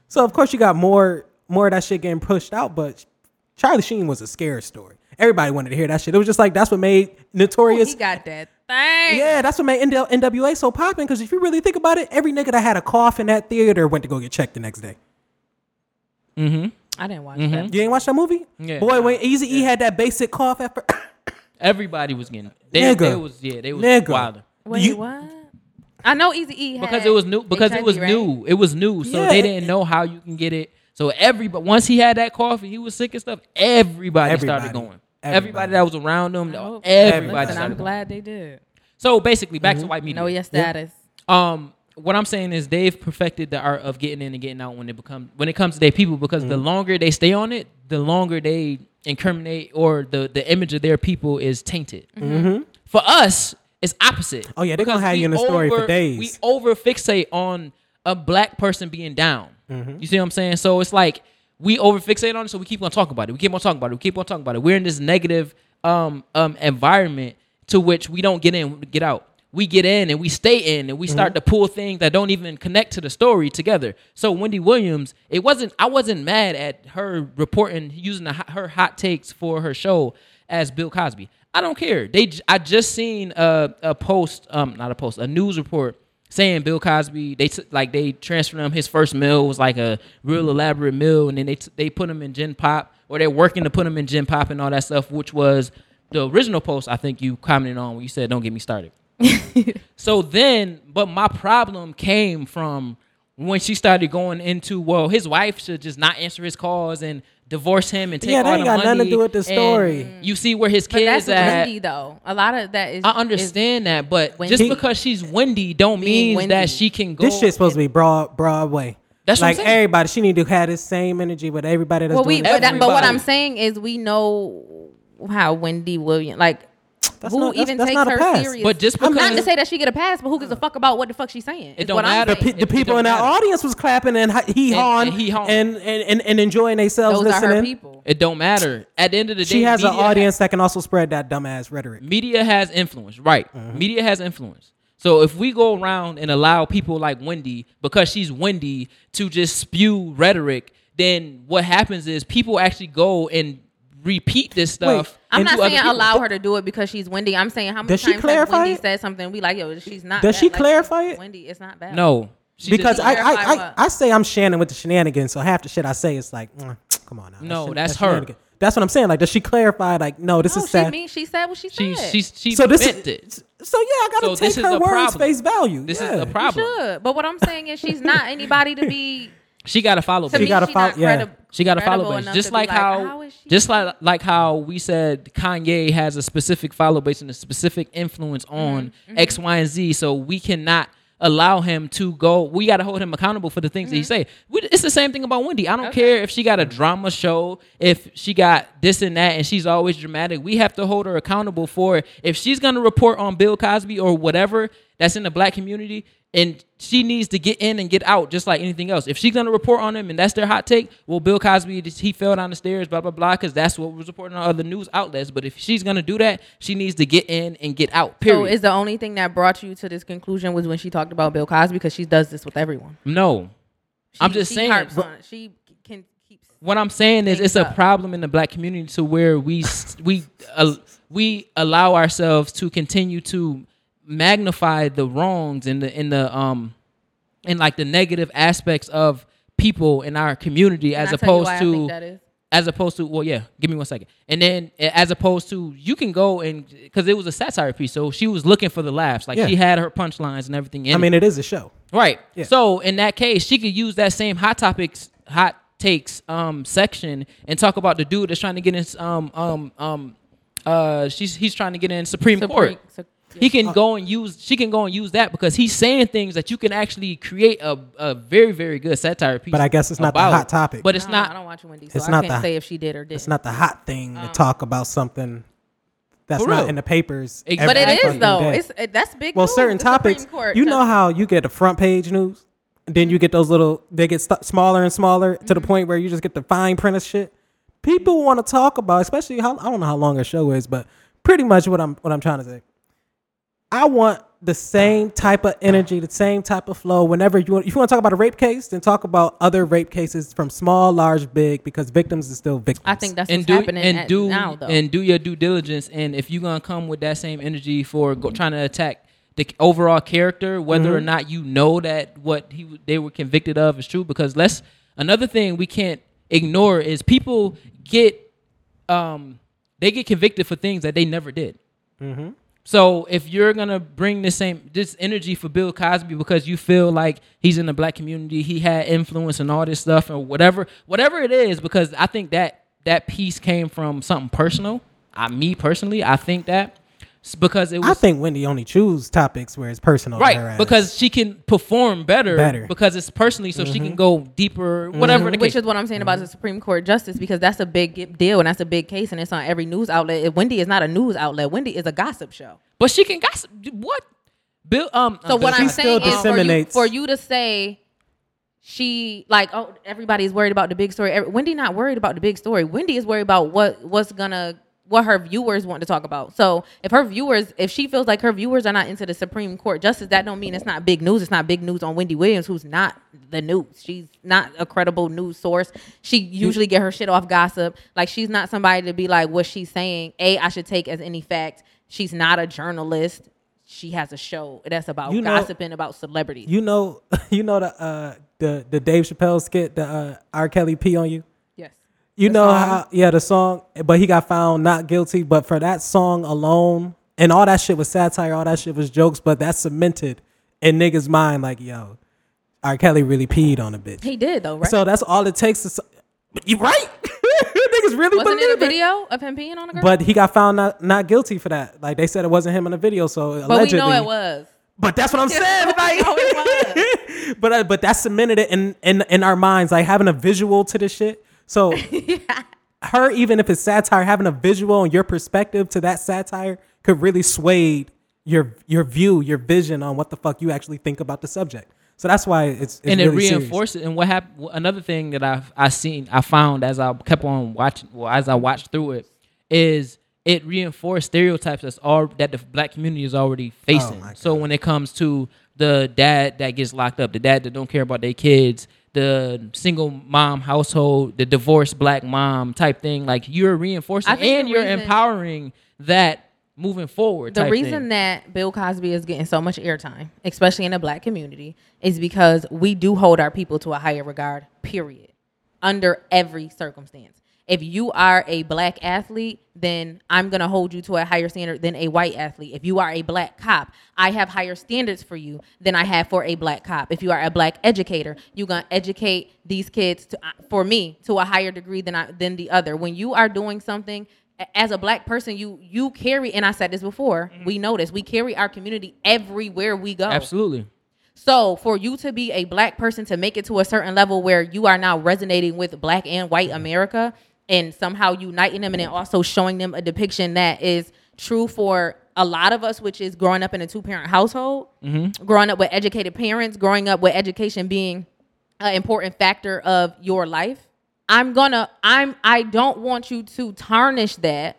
So of course you got more more of that shit getting pushed out, but Charlie Sheen was a scary story. Everybody wanted to hear that shit. It was just like that's what made Notorious. He got that thing. yeah, that's what made NW NWA so popping. Because if you really think about it, every nigga that had a cough in that theater went to go get checked the next day. Mm-hmm. I didn't watch Mhm. that. You ain't watch that movie? Yeah. Boy, when Easy E had that basic cough at, fir- Everybody was getting. They, Nigga. they was yeah. They was Nigga. wilder Wait, You- what? I know Easy E because it was new. Because it was new. It was new. So Yeah. they didn't know how you can get it. So everybody once he had that coffee, he was sick and stuff. Everybody, started going. Everybody. Everybody that was around them, Oh, everybody Listen, I'm glad they did. So basically, back Mm-hmm. to white media. Know your status. Um, what I'm saying is they've perfected the art of getting in and getting out when it becomes when it comes to their people because Mm-hmm. the longer they stay on it, the longer they incriminate or the the image of their people is tainted. For us, it's opposite. Oh, yeah, they're gonna have you in the story for days. We over fixate on a black person being down. Mm-hmm. You see what I'm saying? So it's like we over fixate on it, so we keep on talking about it. We keep on talking about it. We keep on talking about it. We're in this negative um um environment to which we don't get in, get out. We get in and we stay in and we start to pull things that don't even connect to the story together. So Wendy Williams, it wasn't I wasn't mad at her reporting using the, her hot takes for her show as Bill Cosby. I don't care. They I just seen a, a post um not a post, a news report saying Bill Cosby they took like they transferred him his first meal was like a real elaborate meal and then they t- they put him in Gen Pop or they're working to put him in Gen Pop and all that stuff which was the original post I think you commented on when you said don't get me started. so then but my problem came from when she started going into well his wife should just not answer his calls and divorce him and take Yeah, all that ain't the got nothing to do with the story. Mm. You see where his kids But kids that's at. Wendy though. A lot of that is. I understand that, but Wendy- just because she's Wendy don't Being mean that she can go. This shit's supposed to be broad Broadway. That's what I'm like everybody. She need to have this same energy with everybody that's Well, doing we. But, that, but what I'm saying is, we know how Wendy Williams like. That's who not- even that's takes not a her pass. serious? But just because I'm not because- to say that she get a pass, but who gives a fuck about what the fuck she's saying? It is don't what I'm matter. the, saying. the It- it people don't in that matter. audience was clapping and hi- hee And- hawing and and, and, and, and enjoying themselves Those are her people. It don't matter. At the end of the day, She has an media audience that can also spread that dumbass rhetoric. media has influence, right? Mm-hmm. Media has influence. So if we go around and allow people like Wendy, because she's Wendy, to just spew rhetoric, then what happens is people actually go and repeat this stuff. I'm not do other saying people. allow her to do it because she's Wendy. I'm saying how many Does she times clarify Wendy it? said something we like, yo, she's not. Does bad. she Like, clarify it? Wendy, it's not bad. No, She because just- I, I, I. I say I'm Shannon with the shenanigans, so half the shit I say is like, mm, come on now. No, shen- that's her. That's what I'm saying. Like, does she clarify? Like, no, this No, is she sad. mean she said what she she said. she she she so this is it. so yeah. I gotta So take this is her a words problem. face value. This yeah. is a You problem. should. But what I'm saying is she's not anybody to be. She got a follow. To She got a follow- not yeah. She got to follow base, just to be like how, how is just like like how we said Kanye has a specific follow base and a specific influence on Mm-hmm. X, Y, and Z. So we cannot allow him to go. We got to hold him accountable for the things that Mm-hmm. he say. We, it's the same thing about Wendy. I don't care if she got a drama show, if she got this and that, and she's always dramatic. We have to hold her accountable for it. if she's gonna report on Bill Cosby or whatever that's in the black community. And she needs to get in and get out just like anything else. If she's gonna report on him and that's their hot take, well, Bill Cosby he fell down the stairs, blah blah blah, because that's what was reported on other news outlets. But if she's gonna do that, she needs to get in and get out. Period. So is the only thing that brought you to this conclusion was when she talked about Bill Cosby because she does this with everyone. no, I'm just she saying. harps on it. She can keep. What I'm saying is, it's a problem in the black community to where we we uh, we allow ourselves to continue to magnify the wrongs and the in the um and like the negative aspects of people in our community as Can I tell you opposed why I to think that is? as opposed to well yeah give me one second and then as opposed to you can go and because it was a satire piece so she was looking for the laughs like Yeah. she had her punchlines and everything in I it. mean, it is a show. Right. Yeah. So in that case, she could use that same hot topics, hot takes um section and talk about the dude that's trying to get in um um um uh she's he's trying to get in Supreme, Court. Su- He can go and use she can go and use that because he's saying things that you can actually create a, a very very good satire piece. But I guess it's not the hot topic. But it's I don't- I not. don't watch Wendy, so It's I not can't the- say if she did or didn't. It's not the hot thing Uh. to talk about something that's not in the papers. Ex- every But it is though. day. It's it, that's big. well, news, certain the topics. Court, you know how you get the front page news, then you get those little. They get st- smaller and smaller to Mm-hmm. the point where you just get the fine print of shit. People want to talk about, especially how I don't know how long a show is, but pretty much what I'm what I'm trying to say. I want the same type of energy, the same type of flow. Whenever you want, if you want to talk about a rape case, then talk about other rape cases from small, large, big, because victims is still victims. I think that's and what's do happening and at- do now though. and do your due diligence. And if you're gonna come with that same energy for go, trying to attack the overall character, whether Mm-hmm. or not you know that what he they were convicted of is true, because let's another thing we can't ignore is people get um they get convicted for things that they never did. Mm-hmm. So if you're gonna bring the same this energy for Bill Cosby because you feel like he's in the black community, he had influence and all this stuff or whatever, whatever it is, because I think that that piece came from something personal. I, me personally, I think that because it was I think Wendy only choose topics where it's personal. to her right because she can perform better, Better. Mm-hmm. because it's personally, so she can go deeper, whatever the Which is what I'm saying about the Supreme Court justice because that's a big deal and that's a big case and it's on every news outlet. If Wendy is not a news outlet. Wendy is a gossip show. but she can gossip. What? Bill. Um. So what I'm She Cosby- still saying is for you, disseminates- for you to say she like oh everybody's worried about the big story. Wendy not worried about the big story. Wendy is worried about what what's gonna what her viewers want to talk about. So if her viewers, if she feels like her viewers are not into the Supreme Court justice, that don't mean it's not big news. It's not big news on Wendy Williams, who's not the news. She's not a credible news source. She usually get her shit off gossip. Like she's not somebody to be like what she's saying. A I should take as any fact. She's not a journalist. She has a show that's about You know- gossiping about celebrities. you know, you know the uh, the the Dave Chappelle skit, the uh, R. Kelly pee on you. You The know song? how yeah the song, but he got found not guilty. But for that song alone, and all that shit was satire, all that shit was jokes. But that's cemented in niggas' mind, like yo, R. Kelly really peed on a bitch. He did though, right? So that's all it takes. To, you right? niggas really Wasn't believe it a video of him peeing on a girl? But he got found not not guilty for that. Like they said, it wasn't him in the video. So But we allegedly, know it was. But that's what I'm saying. we Like, it but uh, but that cemented it in, in in our minds, like having a visual to this shit. So her, even if it's satire, having a visual and your perspective to that satire could really sway your your view, your vision on what the fuck you actually think about the subject. So that's why it's, it's and really it serious. reinforced it. And what happened? Another thing that I I seen, I found as I kept on watching, well, as I watched through it, is it reinforced stereotypes that's all that the black community is already oh facing. Oh so when it comes to the dad that gets locked up, the dad that don't care about their kids, the single mom household, the divorced black mom type thing, like you're reinforcing and you're reason- empowering that moving forward. The reason thing. that Bill Cosby is getting so much airtime, especially in the black community, is because we do hold our people to a higher regard, period, under every circumstance. If you are a black athlete, then I'm going to hold you to a higher standard than a white athlete. If you are a black cop, I have higher standards for you than I have for a black cop. If you are a black educator, you're going to educate these kids to, uh, for me to a higher degree than I, than the other. When you are doing something as a black person, you you carry, and I said this before, we know this, we carry our community everywhere we go. absolutely. So for you to be a black person to make it to a certain level where you are now resonating with black and white America and somehow uniting them and then also showing them a depiction that is true for a lot of us, which is growing up in a two parent household, mm-hmm. growing up with educated parents, growing up with education being an important factor of your life. I'm gonna I'm I don't want you to tarnish that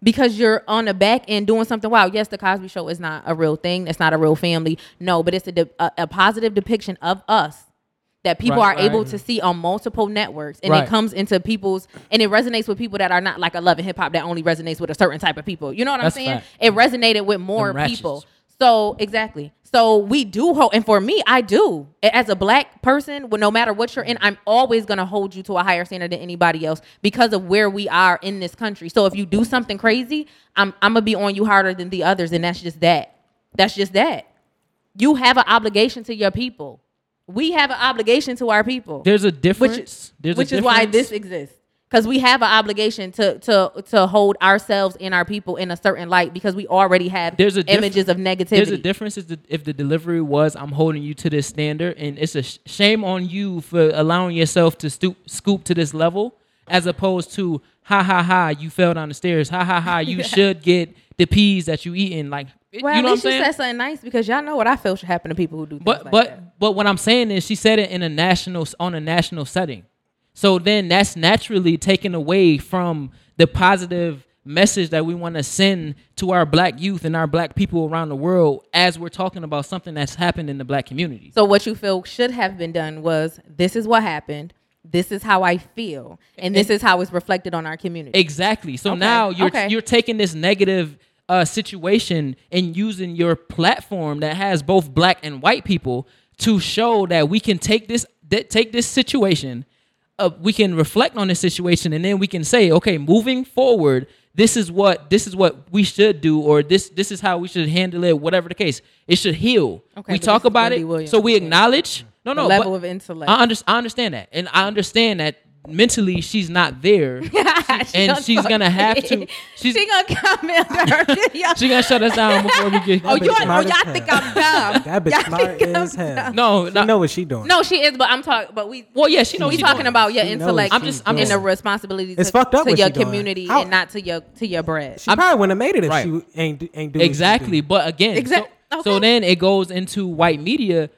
because you're on the back end doing something wow yes the cosby show is not a real thing. It's not a real family. No but it's a, de- a, a positive depiction of us that people Right, are able to see on multiple networks and Right. it comes into people's and it resonates with people that are not like a love and hip hop that only resonates with a certain type of people you know what That's i'm saying fact. it resonated with more Them ratchets. people so exactly. So we do hold, and for me, I do. As a black person, no matter what you're in, I'm always gonna hold you to a higher standard than anybody else because of where we are in this country. So if you do something crazy, I'm I'm gonna be on you harder than the others, and that's just that. That's just that. You have an obligation to your people. We have an obligation to our people. There's a which difference. There's a which is why this exists. Because we have an obligation to to to hold ourselves and our people in a certain light because we already have There's a images of negativity. There's a difference is the, if the delivery was I'm holding you to this standard, and it's a sh- shame on you for allowing yourself to stoop scoop to this level, as opposed to ha ha ha you fell down the stairs, ha ha ha you should get the peas that you eating. Like Well, you at know what I'm least you said something nice because y'all know what I feel should happen to people who do But like but that. but what I'm saying is she said it in a national on a national setting. So then that's naturally taken away from the positive message that we want to send to our black youth and our black people around the world as we're talking about something that's happened in the black community. So what you feel should have been done was this is what happened. This is how I feel, and this is how it's reflected on our community. Exactly. So Okay, now you're okay. you're taking this negative uh, situation and using your platform that has both black and white people to show that we can take this that take this situation, uh, we can reflect on this situation, and then we can say, okay, moving forward, this is what this is what we should do or this this is how we should handle it whatever the case. It should heal. Okay, we talk about Wendy it Williams, so we acknowledge. No The no level of intellect. I, under, I understand that and i understand that mentally she's not there and she's gonna have to she's she gonna come in her video. she gonna shut us down before we get Oh, bitch you oh, smart as y'all hell. think I'm dumb? That bitch Y'all smart think I'm as hell. dumb. no She no know what she doing. No, she is, but I'm talking. But we well yeah she knows we talking doing. about your She intellect I'm just- I'm in the responsibility It's to, fucked up to what your she doing. community How- and not to your to your bread. She probably wouldn't have made it if Right. she ain't ain't do exactly do. but again Exact- so, so then it goes into white media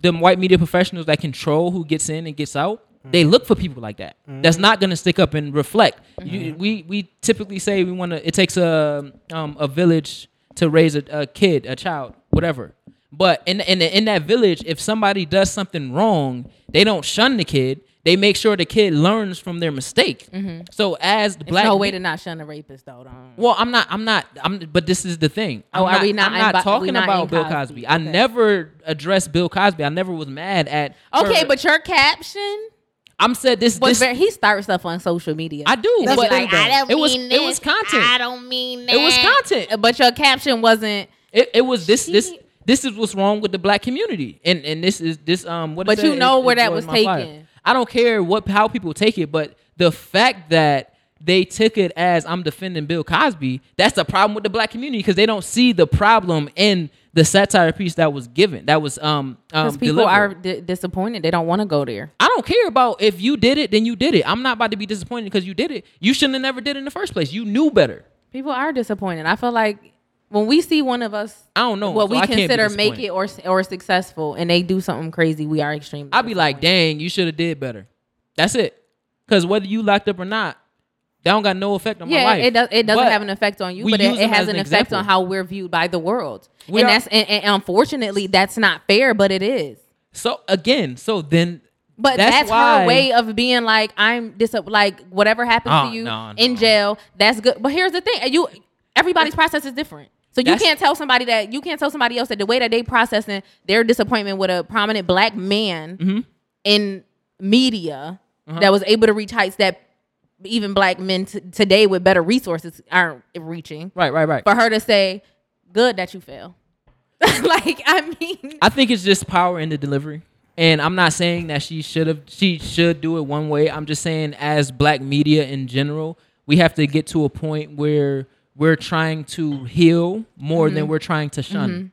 them white media professionals that control who gets in and gets out they look for people like that mm-hmm. that's not going to stick up and reflect you, mm-hmm. we we typically say we want to it takes a um, a village to raise a, a kid a child whatever but in, in in that village if somebody does something wrong they don't shun the kid they make sure the kid learns from their mistake mm-hmm. so as black no way to not shun a rapist though. Don't. well, I'm not. I'm not. I'm. But this is the thing. Oh, I'm are we not I'm not talking not about Bill Cosby? Cosby. I Okay. never addressed Bill Cosby. I never was mad at. Okay, her- but your caption I'm said this. was This very. He starts stuff on social media. I do. That's the like I don't It was- it was content. I don't mean that. It was content. But your caption wasn't. it, it was this. This. She- This is what's wrong with the black community, and and this is this um. What But you know It- where that was taken. I don't care what how people take it, but the fact that they took it as I'm defending Bill Cosby, that's the problem with the black community because they don't see the problem in the satire piece that was given. That was um, um Because people delivered. are di- disappointed. They don't want to go there. I don't care about if you did it, then you did it. I'm not about to be disappointed because you did it. You shouldn't have never did it in the first place. You knew better. People are disappointed. I feel like when we see one of us, I don't know. what so we I consider make it or or successful, and they do something crazy, we are extremely. I'll be like, dang, you should have did better. That's it. Because whether you locked up or not, that don't got no effect on my yeah, life. it does. It doesn't But have an effect on you, but it, it has an an effect on how we're viewed by the world. We and are- that's and, and unfortunately that's not fair, but it is. So again, so then But That's that's, why- her way of being like, I'm dis like whatever happens Oh, to you no, in no. jail, that's good. But here's the thing: you everybody's process is different. So you That's- can't tell somebody that you can't tell somebody else that the way that they processing their disappointment with a prominent black man Mm-hmm. in media Uh-huh. that was able to reach heights that even black men t- today with better resources aren't reaching. right, right, right. For her to say, "Good that you fail," like I mean, I think it's just power in the delivery. And I'm not saying that she should have she should do it one way. I'm just saying as black media in general, we have to get to a point where we're trying to heal more than mm-hmm. we're trying to shun. Mm-hmm.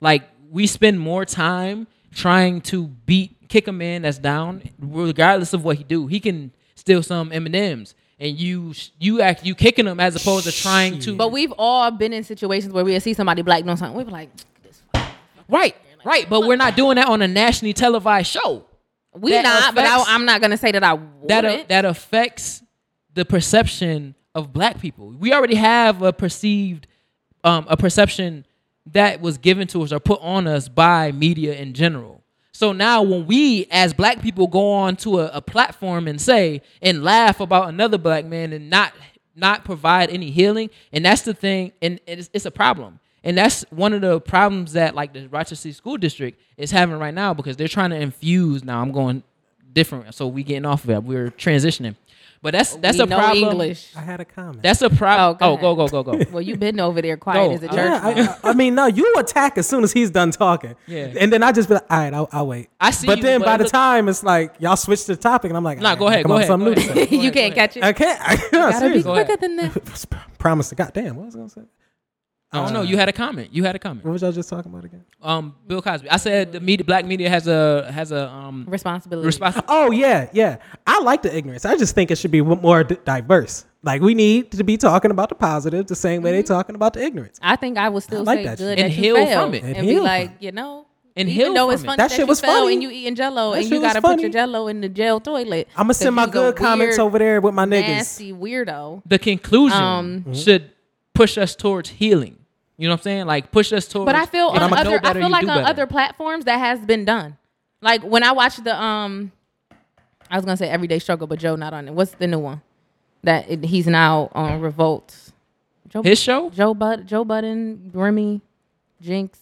Like we spend more time trying to beat kick a man that's down regardless of what he do. He can steal some M&Ms and you you act you kicking them as opposed to trying to but we've all been in situations where we see somebody black doing something. We're like, "This Right. Right, but we're not doing that on a nationally televised show. We That not, but affects- I, I'm not gonna say that I wouldn't. that uh, that affects the perception of black people. We already have a perceived um, a perception that was given to us or put on us by media in general. So now when we as black people go on to a, a platform and say and laugh about another black man and not not provide any healing, and that's the thing, and it's, it's a problem. And that's one of the problems that like the Rochester School District is having right now because they're trying to infuse. Now I'm going different, so we getting off of that. We're transitioning, but that's that's we a know problem. English. I had a comment. That's a problem. Oh, Oh, go go go go go. Well, you've been over there quiet Go. as a church. Yeah, I, I mean, no, you attack as soon as he's done talking. Yeah. And then I just be like, all right, I'll, I'll wait. I see But you, then but by the look- time it's like y'all switch the topic, and I'm like, Nah, all go ahead, come go on, ahead, something go new to ahead. you can't catch it. I can't. I, no, Gotta be quicker than that. Promise to goddamn. What was I gonna say? I don't know. You had a comment. You had a comment. What was y'all just talking about again? Um, Bill Cosby. I said the media, black media has a has a um Responsibility. responsibility. Oh yeah, yeah. I like the ignorance. I just think it should be more d- diverse. Like we need to be talking about the positive the same way they talking about the ignorance. I think I would still I like say that good that And you heal from it. and, And be heal like, from you know, And even heal though it's from it. funny That that, shit you was fell funny. and you eating Jello That and you got to put your Jello in the jail toilet. I'm gonna send my you's a good comments weird, over there with my niggas. Nasty weirdo. The conclusion Um, should push us towards healing. You know what I'm saying? Like push us towards. But I feel on I'ma know other, I feel like on better. other platforms that has been done. Like when I watched the um, I was gonna say Everyday Struggle, but Joe not on it. What's the new one? That it, he's now on Revolt. Joe, his show Joe Bud, Joe Budden, Remy, Jinx.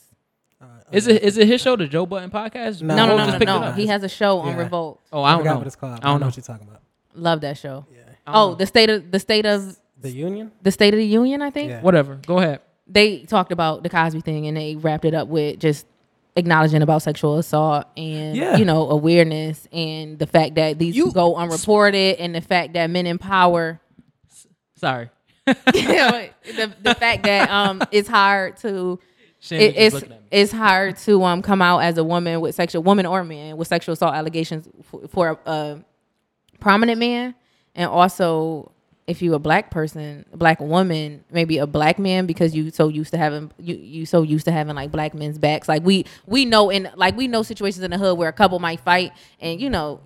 is it is it his show, the Joe Budden podcast? No, No, no, Or no, no, no. He has a show on Yeah. Revolt. Oh, I don't forgot know. what it's called. I don't know. what you're talking about. Love that show. I don't Oh, know. the state of the state of The union. the State of the Union, I think. Yeah. Whatever. Go ahead. They talked about the Cosby thing and they wrapped it up with just acknowledging about sexual assault and Yeah. you know awareness and the fact that these You- go unreported and the fact that men in power Sorry. the, the fact that um it's hard to it, it's looking at me. it's hard to um come out as a woman with sexual woman or man with sexual assault allegations for, for a, a prominent man and also if you a black person black woman maybe a black man because you so used to having you you so used to having like black men's backs. Like we we know in like we know situations in the hood where a couple might fight and you know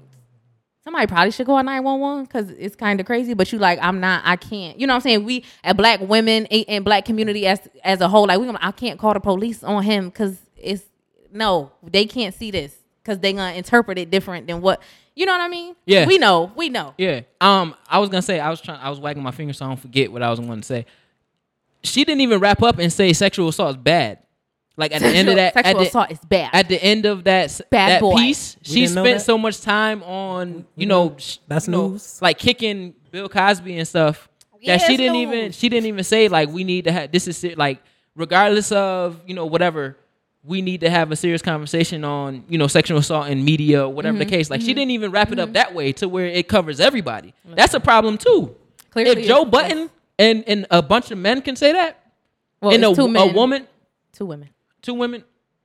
somebody probably should call 911 because it's kind of crazy but you like i'm not i can't. You know what i'm saying? We at black women and black community as as a whole like we i can't call the police on him because it's no they can't see this because they gonna interpret it different than what you know what i mean Yeah. we know we know Yeah. Um, I was gonna say I was trying. I was wagging my finger so I don't forget what I was going to say. She didn't even wrap up and say sexual assault is bad. Like at the end of that, sexual at the, assault is bad at the end of that Bad that boy. piece, We she spent so much time on you know That's you know, news. like kicking Bill Cosby and stuff. Yeah, that she didn't news. even she didn't even say like we need to have this is ser- like regardless of you know whatever we need to have a serious conversation on you know sexual assault in media whatever Mm-hmm. the case. Like she didn't even wrap it up that way to where it covers everybody. That's a problem too. Clearly if Joe Budden and and a bunch of men can say that well, and a, two a woman two women. Two women?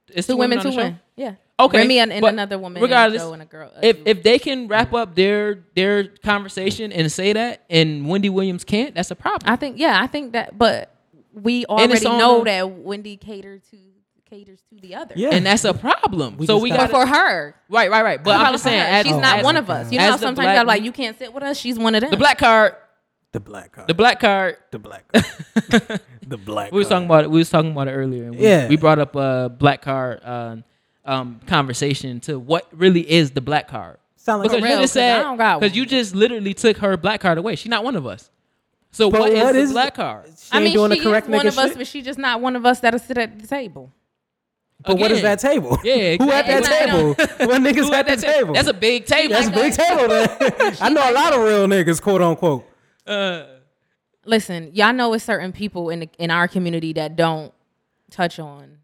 It's two women on two women. Yeah. Okay, Remy and, and another woman regardless, and and a girl a if dude. if they can wrap up their their conversation and say that, and Wendy Williams can't, that's a problem. I think yeah, I think that, but we already know that Wendy catered to caters to the other. Yeah. and that's a problem. We so we got- got for her, right, right, right. But I'm just saying, as, she's Oh, not as- one of us. You know, how sometimes black- you're like, you can't sit with us. She's one of them. the black card, the black card. the black card. The black card. the black. We were talking about it. We was talking about it earlier. and we, Yeah. we brought up a black card uh, um, conversation to what really is the black card. Sound like Because real, you just 'cause I said because you just literally took her black card away. She's not one of us. So But what is what the is- black card? She I mean, doing she the correct is one nigga of us, but she's just not one of us that'll sit at the table. But what is that table? Yeah, Who at that exactly. table? what niggas Who at that ta- table? That's a big table. That's a big table. Then. I know a lot of real niggas, quote unquote. Uh, Listen, y'all know it's certain people in the, in our community that don't touch on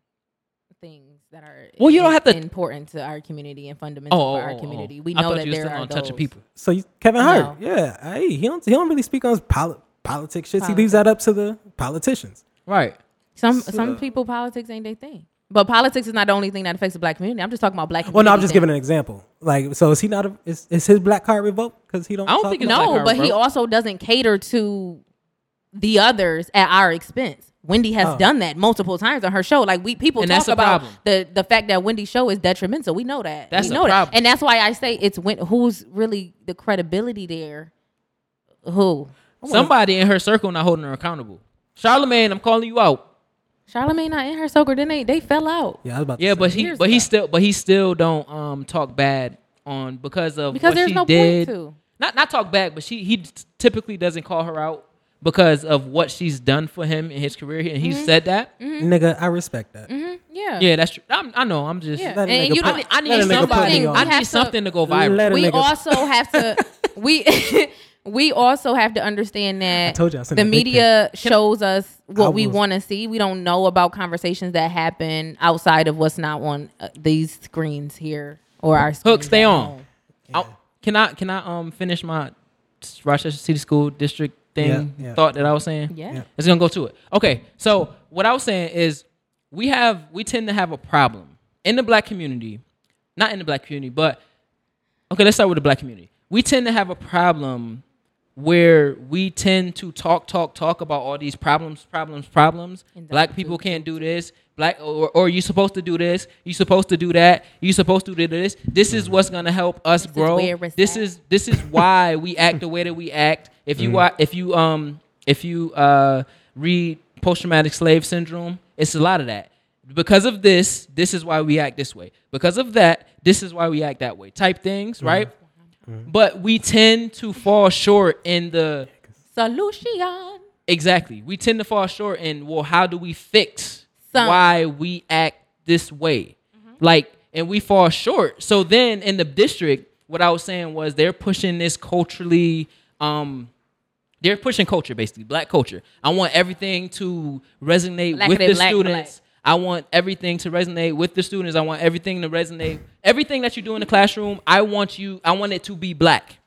things that are Well, you don't have to- important to our community and fundamental oh, for oh, our oh, community. oh. We know thought that you there are on touching those. people. So you, Kevin Hart, No. yeah, hey, he don't he don't really speak on poli- politics shit. He leaves that up to the politicians. Right. Some So- some people politics ain't their thing. But politics is not the only thing that affects the black community. I'm just talking about black. People. Well, no, I'm just community giving an example. Like, so is he not? A, is, is his black card revoked because he don't? I don't talk think about- No, card, but he also doesn't cater to the others at our expense. Wendy has Oh. done that multiple times on her show. Like we people And talk about problem. the the fact that Wendy's show is detrimental. We know that. That's we a know problem. that, and that's why I say it's when who's really the credibility there. Who Somebody in her circle not holding her accountable. Charlamagne, I'm calling you out. Charlamagne not in her circle? Then they they fell out Yeah, I was about. To Yeah, say. but he Years but he ago. still but he still don't um talk bad on because of because what there's she no did. point to. Not not talk back, but she he typically doesn't call her out because of what she's done for him in his career, and Mm-hmm. said that. nigga, I respect that. Yeah. Yeah, that's true. I'm, I know. I'm just. Yeah. Let a And nigga you put- don't- I need let a nigga put somebody. me on. I We have need to- something to go viral. Let a we nigga- also have to we we also have to understand that told you I the media shows us what I we want to see. We don't know about conversations that happen outside of what's not on uh, these screens here or our Hook, stay on. home. I- can I can I um finish my Rochester City School District thing Yeah, yeah. thought that I was saying? Yeah. Yeah. It's gonna go to it. Okay, so what I was saying is we have we tend to have a problem in the black community, not in the black community, but okay, let's start with the black community. We tend to have a problem where we tend to talk, talk, talk about all these problems, problems, problems. Black people can't do this. Black or, or you supposed to do this. You're supposed to do that. You're supposed to do this. This is what's gonna help us is grow. where it's This at. is this is why we act the way that we act. If you wa- if you um if you uh read post traumatic slave syndrome, it's a lot of that. Because of this, this is why we act this way. Because of that, this is why we act that way. Type things, right? But we tend to fall short in the Solution. exactly. We tend to fall short in well, how do we fix Some. why we act this way? Like, and we fall short. So then in the district, what I was saying was they're pushing this culturally um they're pushing culture basically, black culture. I want everything to resonate Black with the black, students. I want everything to resonate with the students. I want everything to resonate. Everything that you do in the classroom, I want you. I want it to be black.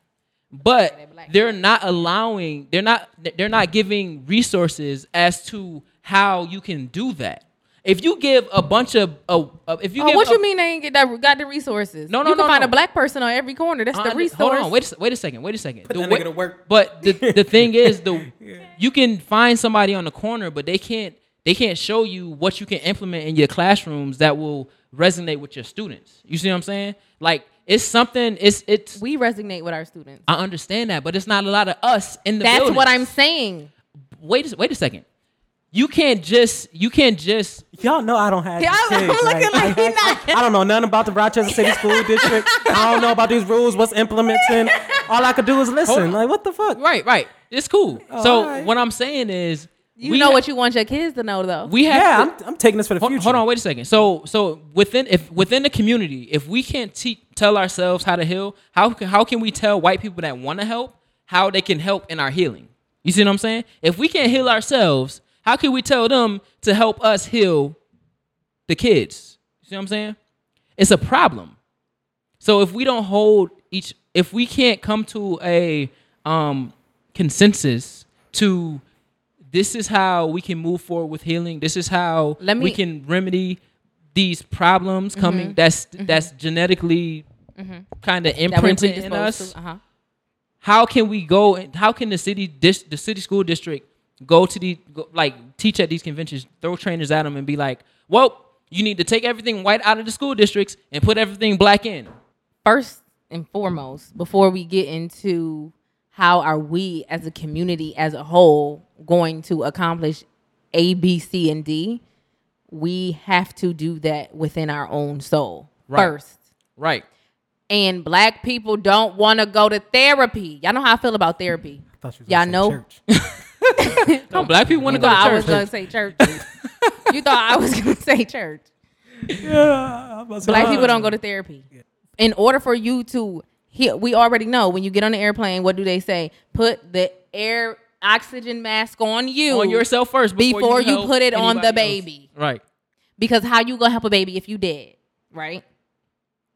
But They're not allowing. They're not. They're not giving resources as to how you can do that. If you give a bunch of, uh, uh, if you Oh, what a- you mean they ain't get that, got the resources? No, no, you can no, find no. a black person on every corner. That's I the under- resource. Hold on, wait, a, wait a second, wait a second. Put The that wa- nigga to work. But the, the thing is, the you can find somebody on the corner, but they can't they can't show you what you can implement in your classrooms that will resonate with your students. You see what I'm saying? Like it's something. It's it's. we resonate with our students. I understand that, but it's not a lot of us in the. That's buildings. what I'm saying. Wait, a, wait a second. You can't just. You can't just. Y'all know I don't have Yeah, kids. I'm looking right? like he not- I don't know nothing about the Rochester City School District. I don't know about these rules, what's implementing. All I could do is listen. Like, what the fuck? Right, right. It's cool. Oh, so alright. what I'm saying is, You we know ha- what you want your kids to know, though. we have. Yeah, to- I'm, I'm taking this for the Hold, future. hold on, wait a second. So, so within if within the community, if we can't te- tell ourselves how to heal, how can how can we tell white people that want to help how they can help in our healing? You see what I'm saying? If we can't heal ourselves, how can we tell them to help us heal the kids? You see what I'm saying? It's a problem. So if we don't hold each, if we can't come to a um, consensus to this is how we can move forward with healing. This is how Let we can remedy these problems mm-hmm. coming. That's mm-hmm. that's genetically mm-hmm. kind of imprinted in us. Uh-huh. how can we go and how can the city dis, the city school district go to the go, like teach at these conventions throw trainers at them and be like well you need to take everything white out of the school districts and put everything black in First and foremost, before we get into how are we as a community as a whole going to accomplish A, B, C, and D, we have to do that within our own soul Right. first. right And black people don't want to go to therapy. Y'all know how I feel about therapy. I thought you was Y'all know? church. no, black people want to go thought I was going to say church. you thought I was going to say church. Yeah, Black say- people don't go to therapy. In order for you to heal, we already know when you get on the airplane, what do they say? Put the air oxygen mask on you on yourself first before, before you help put it on the anybody else. baby. right Because how you gonna help a baby if you dead? Right?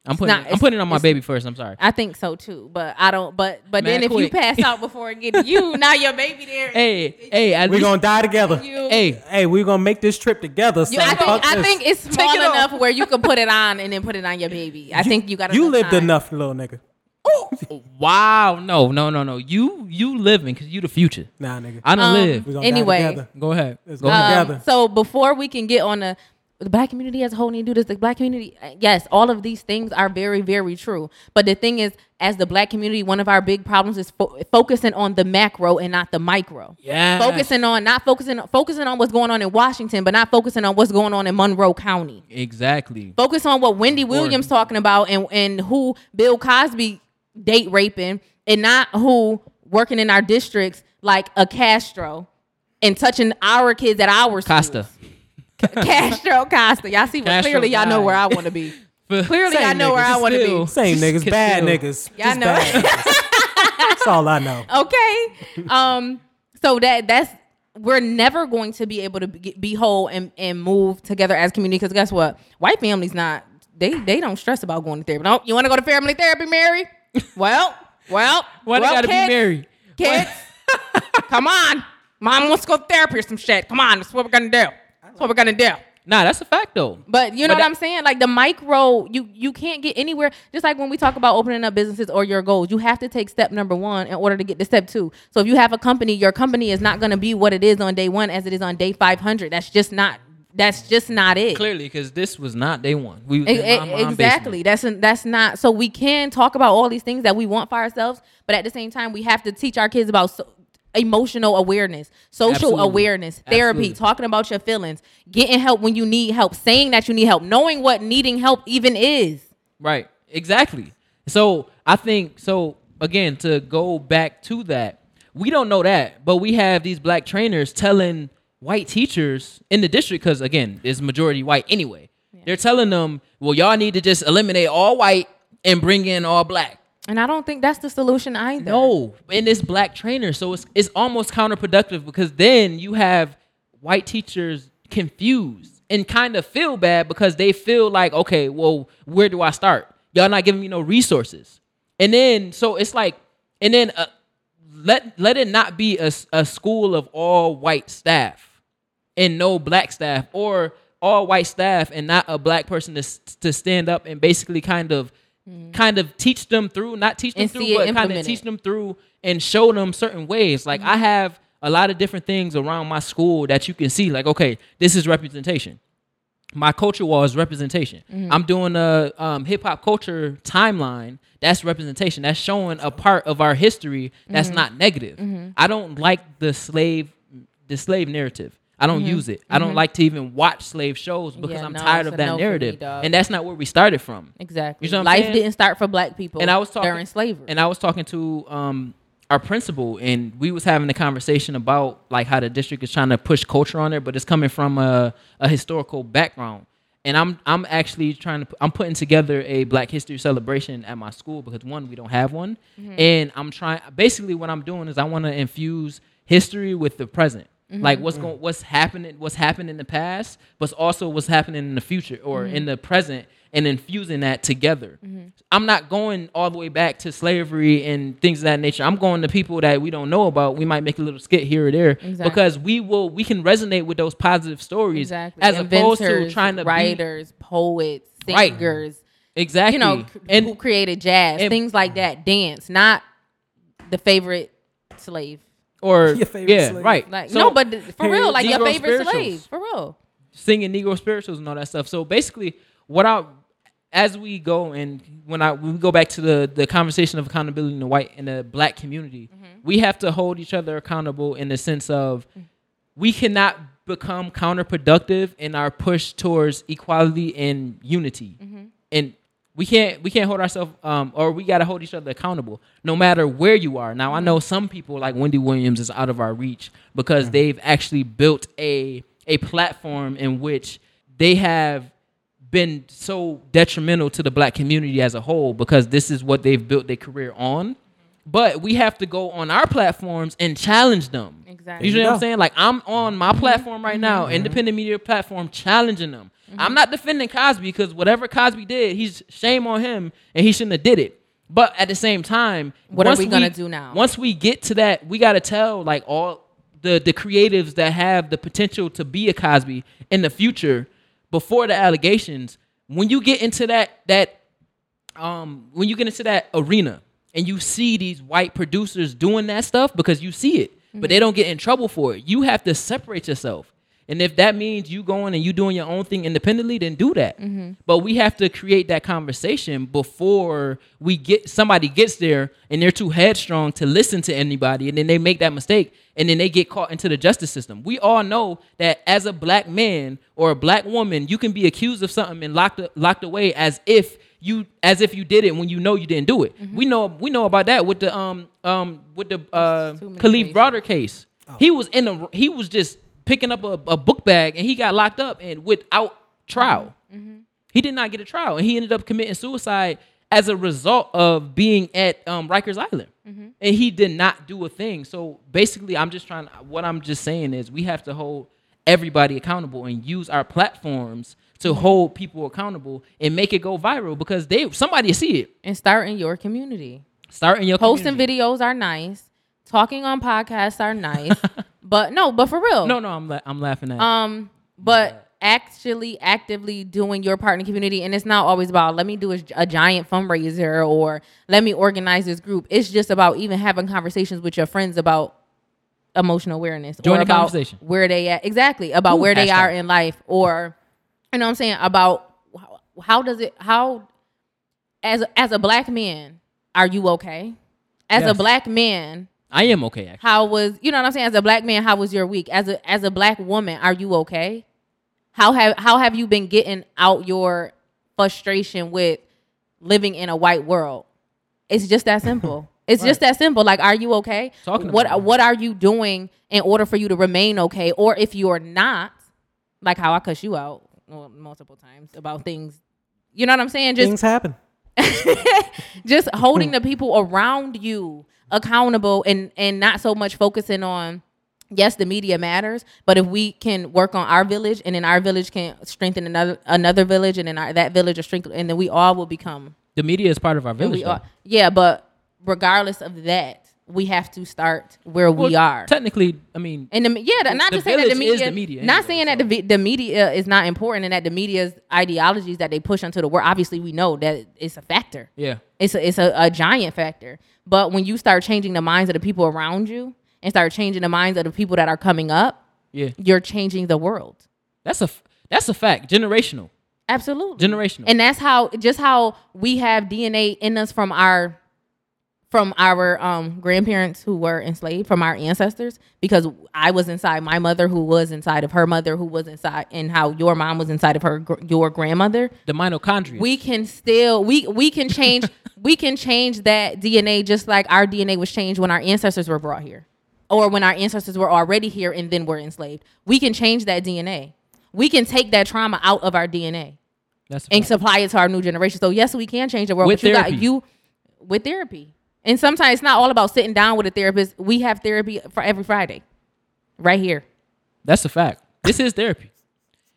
i'm putting not- i'm putting it on my baby first i'm sorry I think so too. But I don't. But but Man, then if you pass out before it get you, now your baby there. hey hey We least, gonna die together. you, hey Hey, we're gonna make this trip together. You- I think I think it's small it enough where you can put it on and then put it on your baby. I think you got. you lived time. enough, little nigga. Wow no no no no you you living because you the future Nah, nigga. i don't Um, live we gonna anyway. go ahead Let's go go Um, together. so before we can get on the the black community as a whole need to do this, the black community, uh, yes, all of these things are very, very true. But the thing is, as the black community, one of our big problems is fo- focusing on the macro and not the micro. Yeah. Focusing on not focusing focusing on what's going on in Washington, but not focusing on what's going on in Monroe County. exactly Focus on what Wendy Williams talking about and and who Bill Cosby date raping, and not who working in our districts like a Castro and touching our kids at our schools. costa Castro Costa. Y'all see, Castro clearly y'all know where I want to be. Clearly, I know where I want to be. Same niggas, bad still. niggas. Y'all know. niggas. That's all I know. Okay. Um. So that that's we're never going to be able to be, be whole and, and move together as community. Because guess what? White families not they they don't stress about going to therapy. No, you want to go to family therapy, Mary? Well, well, why they well, gotta kids, be married Kids, come on. Mom wants to go therapy or some shit. Come on, that's what we're gonna do. That's what we're gonna do. nah that's a fact though But you know But what I'm saying? Like the micro, you you can't get anywhere. Just like when we talk about opening up businesses or your goals, you have to take step number one in order to get to step two. So if you have a company, your company is not going to be what it is on day one as it is on day 500. That's just not. That's just not it. clearly because this was not day one we was E- in my mom exactly. basement. That's that's not. So we can talk about all these things that we want for ourselves, but at the same time, we have to teach our kids about so, emotional awareness, social Absolutely. awareness, therapy, Absolutely. talking about your feelings, getting help when you need help, saying that you need help, knowing what needing help even is. Right. Exactly. So I think so again to go back to that, we don't know that, but we have these black trainers telling white teachers in the district because again, it's majority white anyway. They're telling them, well, y'all need to just eliminate all white and bring in all black. And I don't think that's the solution either. No, and it's black trainers, so it's it's almost counterproductive because then you have white teachers confused and kind of feel bad because they feel like, okay, well, where do I start? Y'all not giving me no resources, and then so it's like, and then uh, let let it not be a, a school of all white staff and no black staff, or all white staff and not a black person to to stand up and basically kind of kind of teach them through, not teach them And through, but kind of teach them through and show them certain ways. Like I have a lot of different things around my school that you can see. Like, okay, this is representation. My culture wall is representation. I'm doing a um, hip hop culture timeline. That's representation. That's showing a part of our history that's not negative. I don't like the slave, the slave narrative. I don't mm-hmm. use it. I don't mm-hmm. like to even watch slave shows because Yeah, I'm no, tired of that no for me, narrative, and that's not where we started from. Exactly. You know Life saying? didn't start for black people And I was talking during slavery. and I was talking to um our principal, and we was having a conversation about like how the district is trying to push culture on there, but it's coming from a, a historical background. And I'm I'm actually trying to I'm putting together a Black History celebration at my school because one we don't have one, mm-hmm. and I'm trying basically what I'm doing is I want to infuse history with the present. Mm-hmm. Like what's mm-hmm. going, what's happening, what's happened in the past, but also what's happening in the future or mm-hmm. in the present, and infusing that together. I'm not going all the way back to slavery and things of that nature. I'm going to people that we don't know about. We might make a little skit here or there Exactly. because we will we can resonate with those positive stories exactly. as opposed to trying to be writers, poets, Right. exactly you know, and who created jazz, and- things like that. Dance, not the favorite slave. Or Your favorite yeah slave. right Like So- no, but th- for real, like your favorite slave, for real. singing Negro spirituals and all that stuff. So basically, what I as we go and when I when we go back to the the conversation of accountability in the white and the black community, mm-hmm. we have to hold each other accountable in the sense of we cannot become counterproductive in our push towards equality and unity. Mm-hmm. And we can't we can't hold ourselves um, or we got to hold each other accountable no matter where you are. Now I know some people like Wendy Williams is out of our reach because they've actually built a a platform in which they have been so detrimental to the black community as a whole because this is what they've built their career on. But we have to go on our platforms and challenge them. Exactly. You know what I'm saying? Like I'm on my platform right now, independent media platform, challenging them. I'm not defending Cosby because whatever Cosby did, he's shame on him, and he shouldn't have did it. But at the same time, What are we gonna do now? Once we get to that, we got to tell like all the the creatives that have the potential to be a Cosby in the future before the allegations. When you get into that that um when you get into that arena and you see these white producers doing that stuff because you see it, but they don't get in trouble for it. You have to separate yourself. And if that means you going and you doing your own thing independently, then do that. But we have to create that conversation before we get somebody gets there and they're too headstrong to listen to anybody and then they make that mistake and then they get caught into the justice system. We all know that as a black man or a black woman, you can be accused of something and locked locked away as if you as if you did it when you know you didn't do it. We know we know about that with the um um with the uh Kalief cases. Browder case. He was in a he was just picking up a, a book bag and he got locked up and without trial. He did not get a trial and he ended up committing suicide as a result of being at um, Rikers Island. And he did not do a thing. So basically, I'm just trying. What I'm just saying is we have to hold everybody accountable and use our platforms to hold people accountable and make it go viral because they somebody see it. And start in your community. Start in your Posting community. videos are nice. Talking on podcasts are nice. but no, but for real. No, no, I'm la- I'm laughing at. Um, but actually actively doing your part in the community, and it's not always about let me do a, a giant fundraiser or let me organize this group. It's just about even having conversations with your friends about emotional awareness Join or the about conversation. where they at exactly about Ooh, where they hashtag. are in life or you know what I'm saying about how, how does it how as as a black man are you okay? As a black man, I am okay actually. how was you know what I'm saying? As a black man, how was your week? As a as a black woman, are you okay? How have how have you been getting out your frustration with living in a white world? It's just that simple. It's just that simple. Like, are you okay? Talking what about what are you doing in order for you to remain okay? Or if you're not, like how I cuss you out multiple times about things. You know what I'm saying? Just Things happen. just holding the people around you accountable and and not so much focusing on yes the media matters but if we can work on our village and then our village can strengthen another another village and then our, that village will strengthen and then we all will become The media is part of our village. are yeah but regardless of that we have to start where we are Technically, I mean, and the, yeah, not the to say that the media, the media not anyway, saying that the, the media is not important and that the media's ideologies that they push onto the world. Obviously, we know that it's a factor. yeah. It's a, it's a, a giant factor. But when you start changing the minds of the people around you and start changing the minds of the people that are coming up, Yeah. you're changing the world. That's a that's a fact. Generational. Absolutely. Generational. And that's how just how we have DNA in us from our from our um grandparents who were enslaved, from our ancestors, because I was inside my mother who was inside of her mother who was inside and how your mom was inside of her your grandmother. the mitochondria. We can still we we can change we can change that DNA just like our DNA was changed when our ancestors were brought here. Or when our ancestors were already here and then were enslaved. We can change that DNA. We can take that trauma out of our DNA and supply it to our new generation. So yes, we can change the world. With but you therapy. got you with therapy. And sometimes it's not all about sitting down with a therapist. We have therapy for every Friday. Right here. that's a fact. This is therapy.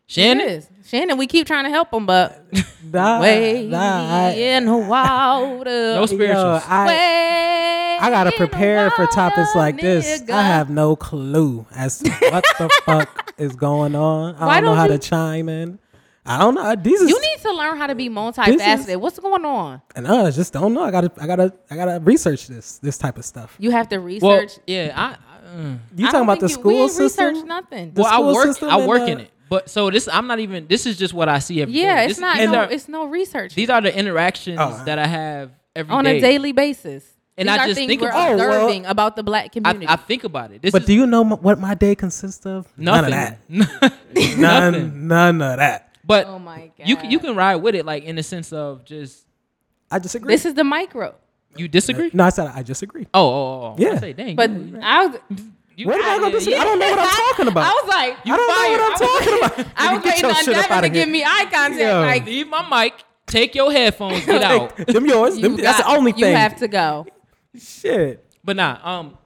Shannon, is. Shannon, we keep trying to help him, but Nah, way nah, I, in the water. no yo. I, way I gotta prepare for topics like water, this. nigga. I have no clue as to what the fuck is going on. I Why don't know don't how you- to chime in. I don't know. These is You need to learn how to be multifaceted. is- What's going on? and I just don't know. I gotta, I gotta, I gotta research this, this type of stuff. You have to well, research. yeah, I, I mm. You I talking about the think you- we school system? researched nothing. The well, I work. I and, work uh, in it, but so this, I'm not even. This is just what I see every day. yeah, This it's not. No, are, it's no research these are the interactions Oh. that I have every on day. a daily basis. And These I are just think we're about it. Oh, well, about the black community. I think about it. This But is do you know m- what my day consists of? nothing. None of that. Nothing. None, none of that. But oh my god! you can you can ride with it, like in the sense of just I disagree. This is the micro. you disagree. no, I said I disagree. Oh, oh, oh. Yeah. I say, dang. But you, I was. you, What am I gonna disagree? I don't know what I'm talking about. I was like, I don't know what I'm talking about. I was waiting on Devin to here. give me eye contact. Yo. Like, Leave my mic. Take your headphones. Get out. them yours. you Them, that's the got- only You thing. have to go. Shit. But nah, um,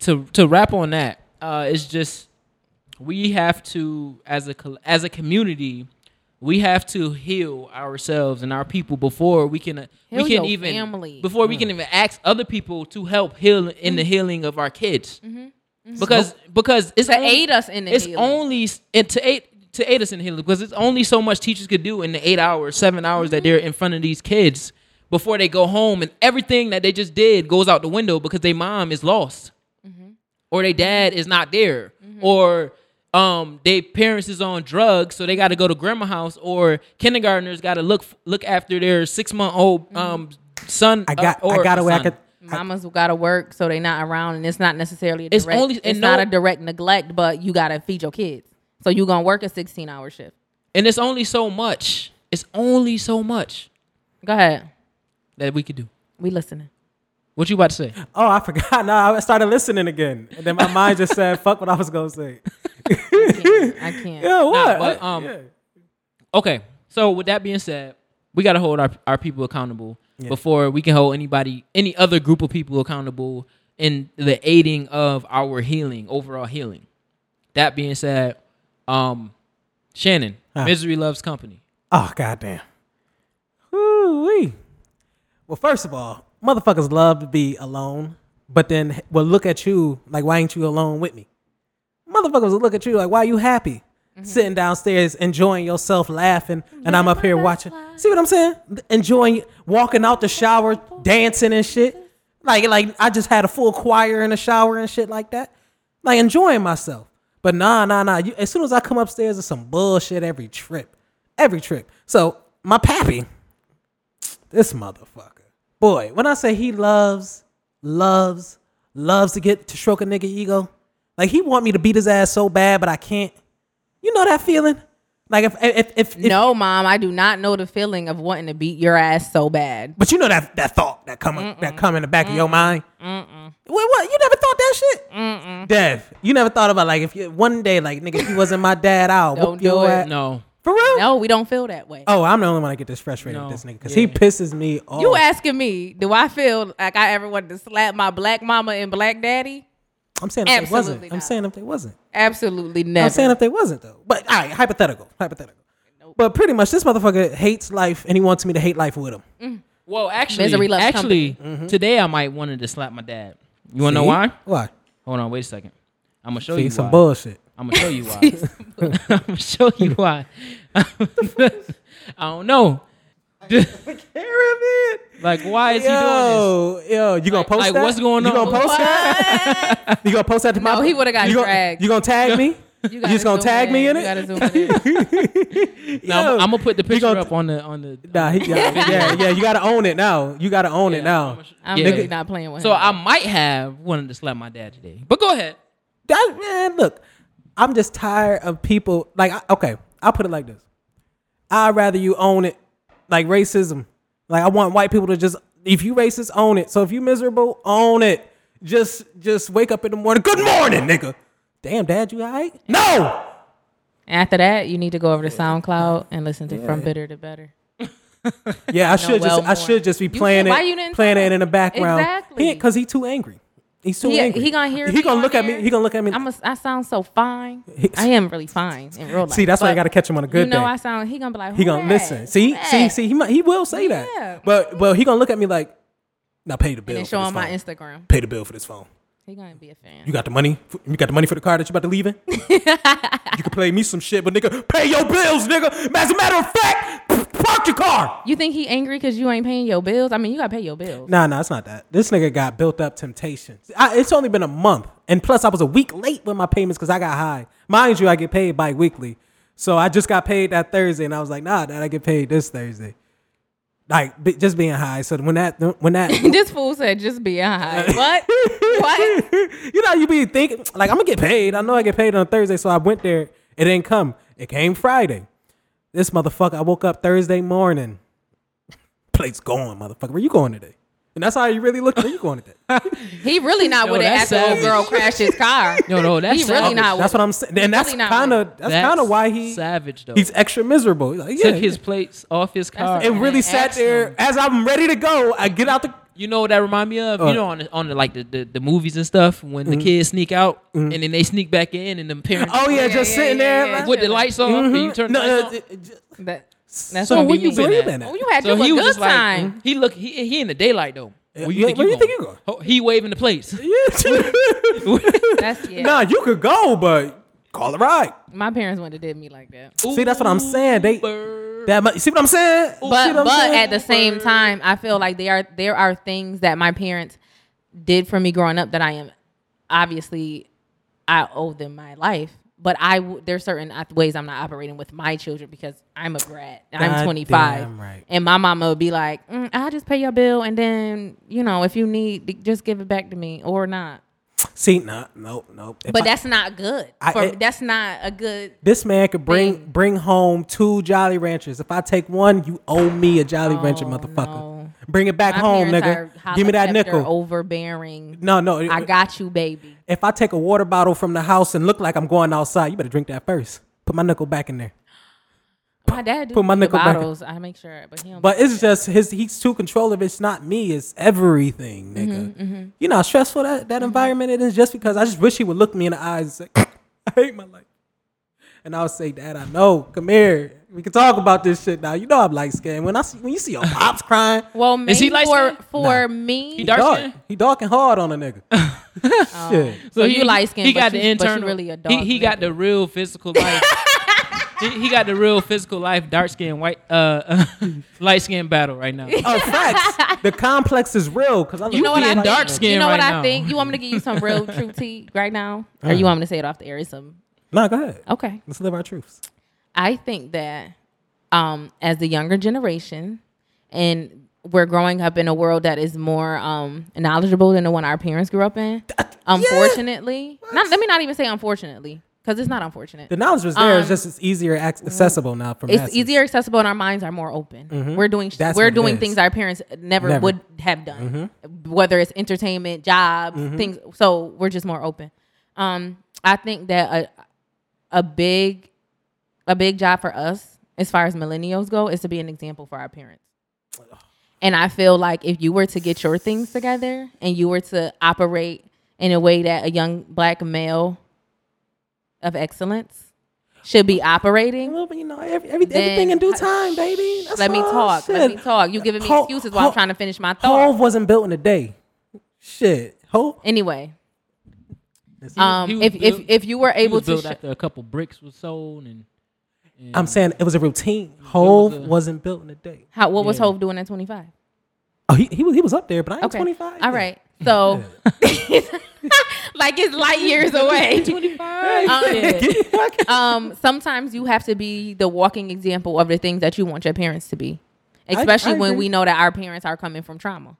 to to wrap on that, uh, it's just we have to as a col- as a community, we have to heal ourselves and our people before we can uh, Heal we can your even family. before we can mm. even ask other people to help heal in the mm-hmm. healing of our kids. Mm-hmm. Mm-hmm. Because because it's To only- aid us in the it's healing. only s- and to aid to aid us in healing because it's only so much teachers could do in the eight hours, seven hours that they're in front of these kids before they go home, and everything that they just did goes out the window because their mom is lost, or their dad is not there, or um their parents is on drugs, so they got to go to grandma house, or kindergartners got to look look after their six month old um son. I got. uh, or I got a way. I could. Mama's got to work, so they not around, and it's not necessarily a It's direct. only- it's and not a direct neglect, but you got to feed your kids. So you gonna work a sixteen hour shift. and it's only so much. It's only so much Go ahead. that we could do. We listening. What you about to say? Oh, I forgot. No, I started listening again, and then my mind just said, "Fuck what I was gonna say." I can't. Yeah, what? but, um, yeah. Okay. So with that being said, we gotta hold our, our people accountable before we can hold anybody any other group of people accountable in the aiding of our healing, overall healing. That being said, um Shannon, Huh. misery loves company. Oh goddamn. Woo-wee. Well, first of all, motherfuckers love to be alone, but then will look at you like, why ain't you alone with me? Motherfuckers will look at you like, why are you happy? Mm-hmm. Sitting downstairs, enjoying yourself, laughing, and I'm up here watching. See what I'm saying? Enjoying, walking out the shower, dancing and shit. Like, like I just had a full choir in the shower and shit like that. Like enjoying myself. But nah, nah, nah. You, as soon as I come upstairs, it's some bullshit every trip. Every trip. So my pappy, this motherfucker. Boy, when I say he loves, loves, loves to get to stroke a nigga ego, like he want me to beat his ass so bad, but I can't. You know that feeling? Like if if if, if No, mom, I do not know the feeling of wanting to beat your ass so bad. but you know that that thought that come that come in the back of your mind. Wait, what? You never thought that shit? Dev, you never thought about like if you one day like nigga, if you wasn't my dad, I'll Don't whoop your it. ass. No. For real? No, we don't feel that way. Oh, I'm the only one that get this frustrated No. with this nigga because Yeah. he pisses me off. You asking me, do I feel like I ever wanted to slap my black mama and black daddy? I'm saying if they wasn't. Absolutely I'm saying if they wasn't. Absolutely never. I'm saying if they wasn't though. But all right, hypothetical, hypothetical. But pretty much, this motherfucker hates life, and he wants me to hate life with him. Well, actually, Misery loves actually, Mm-hmm. today I might wanted to slap my dad. You want to know why? Why? Hold on, wait a second. I'm gonna show See you some why. bullshit. I'm gonna show you why. I'm gonna show you why. I don't know. like, why is he doing Yo, yo, you gonna Like- post like, that? what's going on? You gonna post that? You gonna post that to my? No, he would've got you gonna. You gonna tag me? You, You just gonna zoom tag me in You it? gotta zoom in. this? Now, Yo, I'm, I'm gonna put the picture gonna- up on the on the. Nah, he, yeah, yeah, yeah. You gotta own it now. You gotta own it now. I'm Yeah. really not playing with him. So him. I might have wanted to slap my dad today, but go ahead. That man, look, I'm just tired of people. Like, okay, I'll put it like this: I'd rather you own it, like racism. Like, I want white people to just, if you racist, own it. So if you miserable, own it. Just, just wake up in the morning. Good morning, nigga. Damn, dad, you alright? No. After that, you need to go over to SoundCloud and listen to From Bitter to Better. Yeah, I should well just, I should just be playing should- it, you didn't playing it in the background. Exactly. because he too angry. He's too He- angry. he gonna hear He gonna on look at me. He gonna look at me. I'm a, I sound so fine. I am really fine in real life. See, that's why I got to catch him on a good You know, day. I sound. He gonna be like, He gonna that? listen. See, Who see, see. He might, he will say Yeah. that. But but he gonna look at me like, now pay the bill. And show him my. Instagram. Pay the bill for this phone. He gonna be a fan. You got the money? You got the money for the car that you about to leave in? you can play me some shit, but nigga, pay your bills, nigga. As a matter of fact, park your car. You think he angry because you ain't paying your bills? I mean, you gotta pay your bills. Nah, nah, it's not that. This nigga got built up temptation. I, it's only been a month, and plus I was a week late with my payments because I got high. Mind you, I get paid bi-weekly, so I just got paid that Thursday, and I was like, nah, that I get paid this Thursday. Like be, just being high. So when that when that this fool said just be high. What? what? you know, you be thinking like I'm gonna get paid. I know I get paid on Thursday, so I went there. It didn't come. It came Friday. This motherfucker. I woke up Thursday morning. Plate's gone, motherfucker. Where you going today? And that's how you really look. Where you going today? He really not Yo, with it that's after old savage. girl crashed his car. No, no, that's he really savage. not. that's what I'm saying. And that's really not kind of with that's, kind of why he savage though. he's extra miserable. He's like, yeah, took his plates off his car. That's It really sat Excellent. there as I'm ready to go. I get out the. You know what that remind me of? Uh, you know on the, on the like the, the, the movies and stuff when the kids sneak out and then they sneak back in and the parents Mm-hmm. Oh yeah, Yeah, just yeah, sitting yeah, there. yeah. like- with the lights off and you Mhm. turn No, the lights uh, on. it- it- That, that's So what where be you, me. where you at? been at? Oh, you had So you he a was good just like time. he look he he in the daylight though. Where Yeah, think where you going? think you going? Oh, he waving the plates. That's yeah. Nah, you could go, but call a ride. My parents wouldn't have did me like that. See, that's what I'm saying. They Uber. That mu- see what I'm saying? But what I'm but saying? at the same time, I feel like there are there are things that my parents did for me growing up that I am obviously I owe them my life. But I w- there's certain ways I'm not operating with my children because I'm a brat. I'm God 25, right. and my mama would be like, mm, "I'll just pay your bill, and then you know if you need, just give it back to me or not." See, nah, nope, nope. If But I- that's not good. I- For, it- that's not a good. this man could bring thing. bring home two Jolly Ranchers. If I take one, you owe me a Jolly Rancher, Oh, motherfucker. no. Bring it back My home, nigga. Give me that nickel. Overbearing. No, no. I got you, baby. if I take a water bottle from the house and look like I'm going outside, you better drink that first. Put my nickel back in there. My dad Put my the nickel back in. bottles. I make sure, but he don't. But it's just his. He's too controlling. It's not me. It's everything, nigga. Mm-hmm, You know how stressful that, that environment it is. Just because I just wish he would look me in the eyes and say, "I hate my life," and I would say, "Dad, I know. Come here. We can talk about this shit now. You know I'm light skinned. When I see when you see your pops crying, well, maybe Is he light for skinned? for Nah. me. He dark dark. He dark and hard on a nigga. shit. So you light skinned, He but got you- the but you internal. really a he dark he got nigga. the real physical life. He, he got the real physical life, dark skin, white, uh, light skin battle right now. Oh, facts. the complex is real because I You know what being I dark think? skinned You know what right I now. think? You want me to give you some real true tea right now, or you want me to say it off the air? Some No, go ahead. okay. Let's live our truths. I think that um, as the younger generation, and we're growing up in a world that is more um, knowledgeable than the one our parents grew up in. Unfortunately, not, let me not even say unfortunately, because it's not unfortunate. The knowledge was there. it's Um, just it's easier accessible now for it's easier accessible and our minds are more open. We're doing That's we're doing things our parents never, Never. would have done, whether it's entertainment, jobs, things. So we're just more open. Um, I think that a a big a big job for us as far as millennials go, is to be an example for our parents. And I feel like if you were to get your things together and you were to operate in a way that a young black male of excellence should be operating, Well, but you know, every, every, Then- everything in due time, baby. That's let me all. talk. Let me talk. You giving me Ho- excuses while I'm trying to finish my thought. Hov wasn't built in a day. Shit. Hov. Anyway, um, he was if if if you were able was to, built sh- after a couple bricks was sold and. and I'm saying it was a routine. Hov a- wasn't built in a day. how what was Yeah. Hov doing at 25? Oh, he, he was he was up there, but I ain't Okay, 25. all right. So, like it's light years away. 25. um, sometimes you have to be the walking example of the things that you want your parents to be, especially I when agree. we know that our parents are coming from trauma.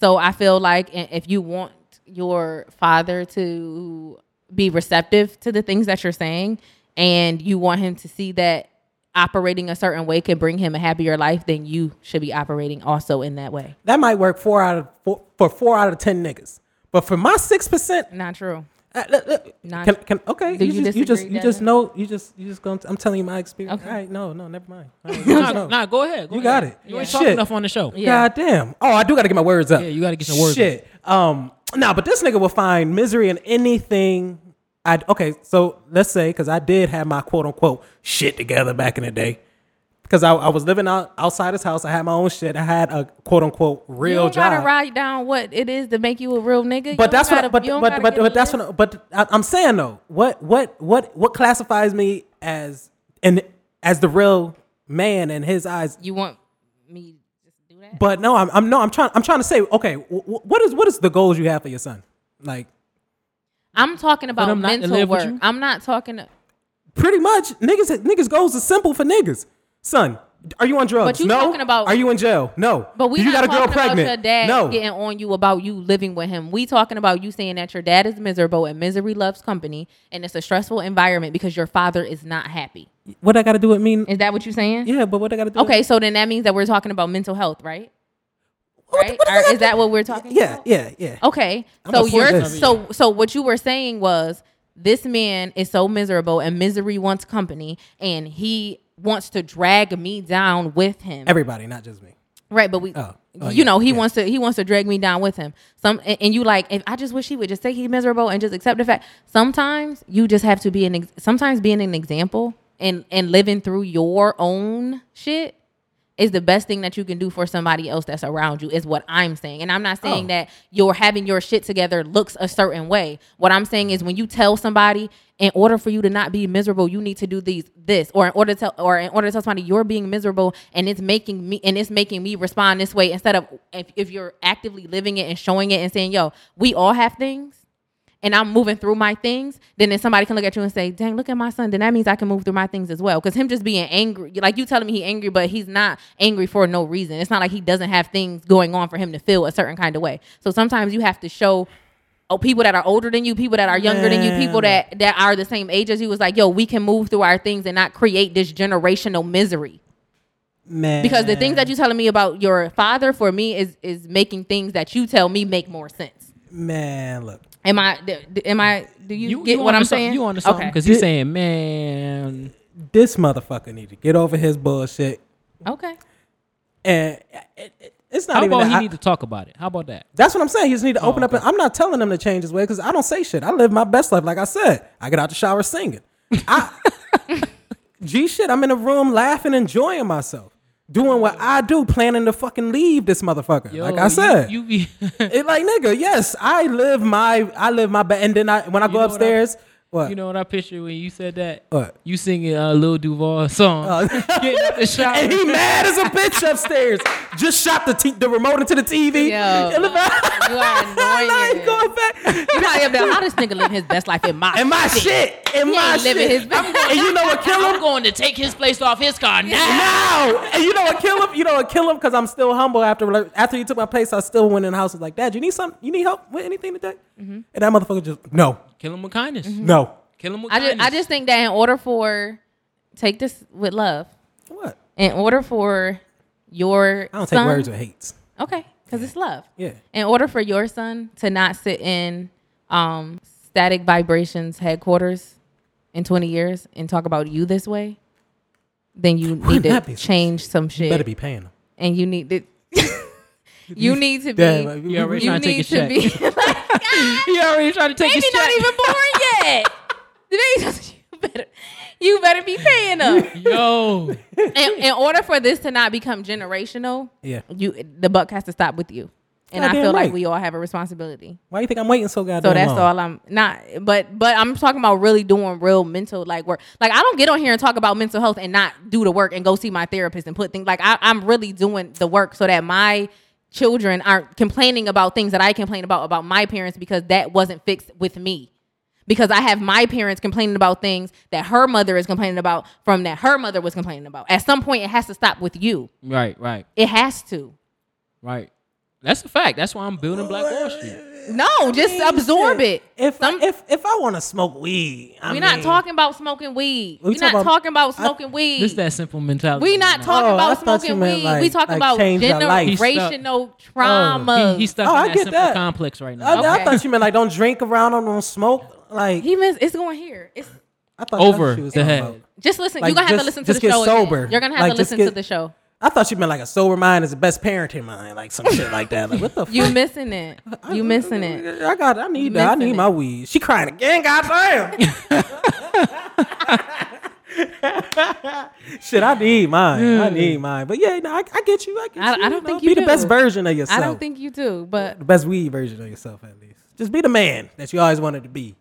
So I feel like if you want your father to be receptive to the things that you're saying, and you want him to see that operating a certain way can bring him a happier life, then you should be operating also in that way. That might work four out of four, for four out of ten niggas, but for my six percent, Not true. uh, look, look, Not- can, can, okay. Do you, you just you just you just know you just you just going. To, I'm telling you my experience. Okay. All right, no, no, never mind. All right, you just nah, nah, go ahead. go You got it. You ain't Yeah. talking Shit. enough on the show. Yeah. God damn. Oh, I do got to get my words up. Yeah, you gotta get some words Shit. Um. Nah, but this nigga will find misery in anything. I okay. So let's say because I did have my quote unquote shit together back in the day. Because I, I was living out outside his house. I had my own shit. I had a quote unquote You real don't job. gotta write down what it is to make you a real nigga. But don't that's gotta- what. But but but, but that's list. what. But I, I'm saying though, what what what what classifies me as and as the real man in his eyes you want me to do that. But no, I'm, I'm no, I'm trying. I'm trying to say, okay, wh- wh- what is what is the goals you have for your son? Like, I'm talking about him not to mental work. I'm not talking. To, pretty much, niggas, niggas goals are simple for niggas. Son, are you on drugs? But you no. talking about- Are you in jail? No. but we you got a girl pregnant? your dad no. getting on you about you living with him. We talking about you saying that your dad is miserable and misery loves company, and it's a stressful environment because your father is not happy. What I got to do with me? Is that what you're saying? Yeah, but what I got to do? Okay, so then that means that we're talking about mental health, right? What- Right? what Or that is that what we're talking Yeah, about? yeah, yeah. Okay. I'm So you're so so what you were saying was this man is so miserable and misery wants company and he wants to drag me down with him. Everybody, not just me. right, but we Oh. Oh, you yeah, know, he yeah. wants to he wants to drag me down with him. Some and, and you like if I just wish he would just say he's miserable and just accept the fact. Sometimes you just have to be an ex- sometimes being an example and and living through your own shit is the best thing that you can do for somebody else that's around you is what I'm saying. And I'm not oh. saying Oh. that you're having your shit together looks a certain way. What I'm saying is when you tell somebody in order for you to not be miserable, you need to do these this or in order to tell or in order to tell somebody you're being miserable and it's making me and it's making me respond this way instead of if, if you're actively living it and showing it and saying, yo, we all have things and I'm moving through my things, then then somebody can look at you and say, "Dang, look at my son." Then that means I can move through my things as well. Because him just being angry, like you telling me he angry, but he's not angry for no reason. It's not like he doesn't have things going on for him to feel a certain kind of way. So sometimes you have to show. Oh, people that are older than you, people that are younger than you, people that that are the same age as you, was like, yo, we can move through our things and not create this generational misery. Man. Because the things that you're telling me about your father for me is is making things that you tell me make more sense. Man, look. Am I? Am I? Do you, You get you what I'm saying? You on to something Okay. because he's Did- saying, man, This motherfucker need to get over his bullshit. Okay. And it, it, it's not how even about that he I- need to talk about it? How about that? That's what I'm saying. He just need to open Oh, up. And, I'm not telling him to change his way because I don't say shit. I live my best life. Like I said, I get out the shower singing. I, G shit. I'm in a room laughing, enjoying myself, doing what I do, planning to fucking leave this motherfucker. Yo, like I said, you, be it like nigga. Yes, I live my. I live my best. And then I when I go what I- upstairs, what? you know what I picture when you said that? What? You singing uh, Lil Duval song, Uh, getting the and he mad as a bitch upstairs. Just shot the t- the remote into the TV. Yo, In the back. you are annoying. I ain't going back. You might have been how this nigga live his best life in my And my shit. And He my ain't living shit. his best. and you know what kill him? I'm going to take his place off his car now. now. And you know what kill him? You know what kill him? Because I'm still humble after like, after you took my place. I still went in the house. and Was like, Dad, you need something? You need help with anything today? Mm-hmm. And that motherfucker just no, Kill him with kindness. no. Kill him with I just, kindness. I just think that in order for take this with love, What? in order for your I don't take words with hates. Okay, because it's love. Yeah. In order for your son to not sit in um, static vibrations headquarters in 20 years and talk about you this way, then you Wouldn't need to that be some change some You shit, better be paying them. and you need to. you need to be. Damn, You already you trying to take need to check. be. like, He already trying to take Baby his not check. even born yet. The you better, you better be paying them. Yo, in, in order for this to not become generational, Yeah. you the buck has to stop with you. And I Goddamn feel like we all have a responsibility. Why you think I'm waiting so goddamn So that's long? all I'm not. But but I'm talking about really doing real mental like work. Like I don't get on here and talk about mental health and not do the work and go see my therapist and put things like I, I'm really doing the work so that my children aren't complaining about things that I complain about about my parents because that wasn't fixed with me. Because I have my parents complaining about things that her mother is complaining about from that her mother was complaining about. At some point, it has to stop with you. right, right, It has to. right. That's a fact. That's why I'm building Black Wall Street. No, just absorb it. If Some- if if I want to smoke weed, I We're mean, not talking about smoking weed. We We're not about- talking about I- smoking weed. This that simple mentality. We're not right talking Oh, about thought smoking weed. like- we talking like about change your life. Generational oh. trauma. He, he's stuck Oh, in I that get simple that. complex right now. I Okay. thought you meant like don't drink around them, don't smoke. Like He means it's going here. It's I thought Over what she was the head. about. just listen. Like, You're gonna have just- to listen to the get show. again. sober. You're gonna have to listen to the show. I thought you meant like a sober mind is the best parenting mind, like some shit like that. Like what the fuck? You fuck? missing it. You missing it. I got. I need that. I need it. my weed. She crying again. Goddamn. Shit, I need mine. I hmm. need mine. But yeah, no, I, I get you. I get I- you. I don't think be you the do. The best version of yourself. I don't think you do, but the best weed version of yourself at least. Just be the man that you always wanted to be,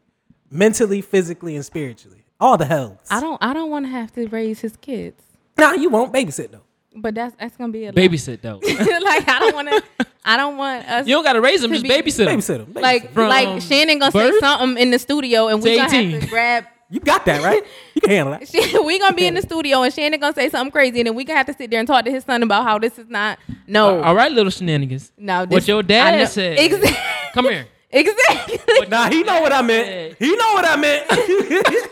mentally, physically, and spiritually. All the hells. I don't. I don't want to have to raise his kids. Nah, you won't babysit though. But that's that's gonna be a lot. Babysit though. you like I don't want to. I don't want us. You don't gotta raise them. To Just be- babysit them. Babysit him. like From like Shannon gonna say something in the studio and we to gonna have to grab. you got that right. You can handle that. We gonna be in the studio and Shannon gonna say something crazy and then we gonna have to sit there and talk to his son about how this is not no uh, All right, little shenanigans. no What your dad know- said. exactly Come here. exactly Nah, he know what I meant. He know what I meant.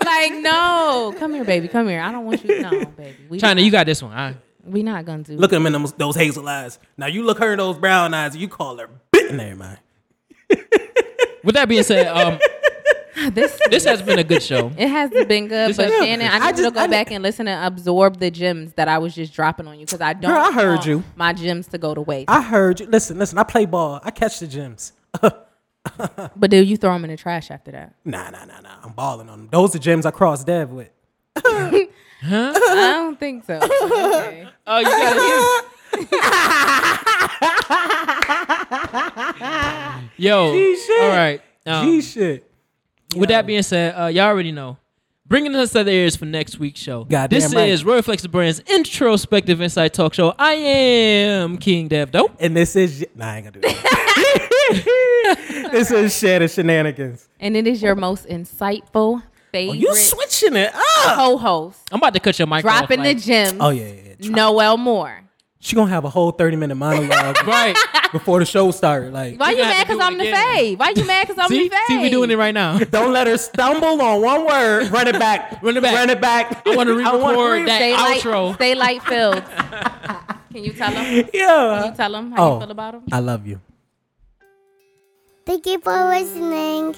like no come here baby come here I don't want you no baby we China, you got this one. All right. We not gonna do look at him in them, those hazel eyes. Now you look her in those brown eyes. You call her bitten there, man. With that being said, um, this this has been a good show. it has been good, This but has- Shannon, I I need you to go I back ne- and listen and absorb the gems that I was just dropping on you because I don't. Girl, I heard want you. My gems to go to waste. I heard you. Listen, listen. I play ball. I catch the gems. but do you throw them in the trash after that? Nah, nah, nah, nah. I'm balling on them. Those are gems I crossed Dev with. I don't think so. Okay. Oh, you got it. Yo. G shit. All right. Um, G shit. With that being said, uh, y'all already know. Bringing us to the ears for next week's show. Goddamn this right. is Royal Flex Brand's introspective insight talk show. I am King Dev Dope. And this is nah, I ain't gonna do that. this is Shannon shenanigans. And it is your most insightful Oh, favorite you switching it up. co-host I'm about to cut your mic dropping off. the gym. Oh yeah, yeah. yeah. Noel Moore. She gonna have a whole 30 minute monologue Right. before the show started. Like, Why You you mad because I'm the again. fave? Why you mad because I'm See, the fave? see, we doing it right now. don't let her stumble on one word. Run it back. Run it back. Run it back. I wanna wanna re-record that. Stay outro. light, stay light filled. Can you tell them? Yeah. Can Yeah. you tell them how Oh. you feel about them? I love you. Thank you for listening.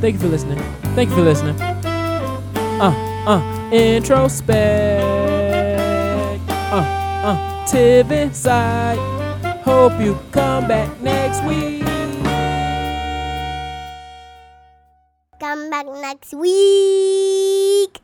Thank you for listening. Thank you for listening. Uh, uh, introspect. Uh, uh, Tiv inside. Hope you come back next week. Come back next week.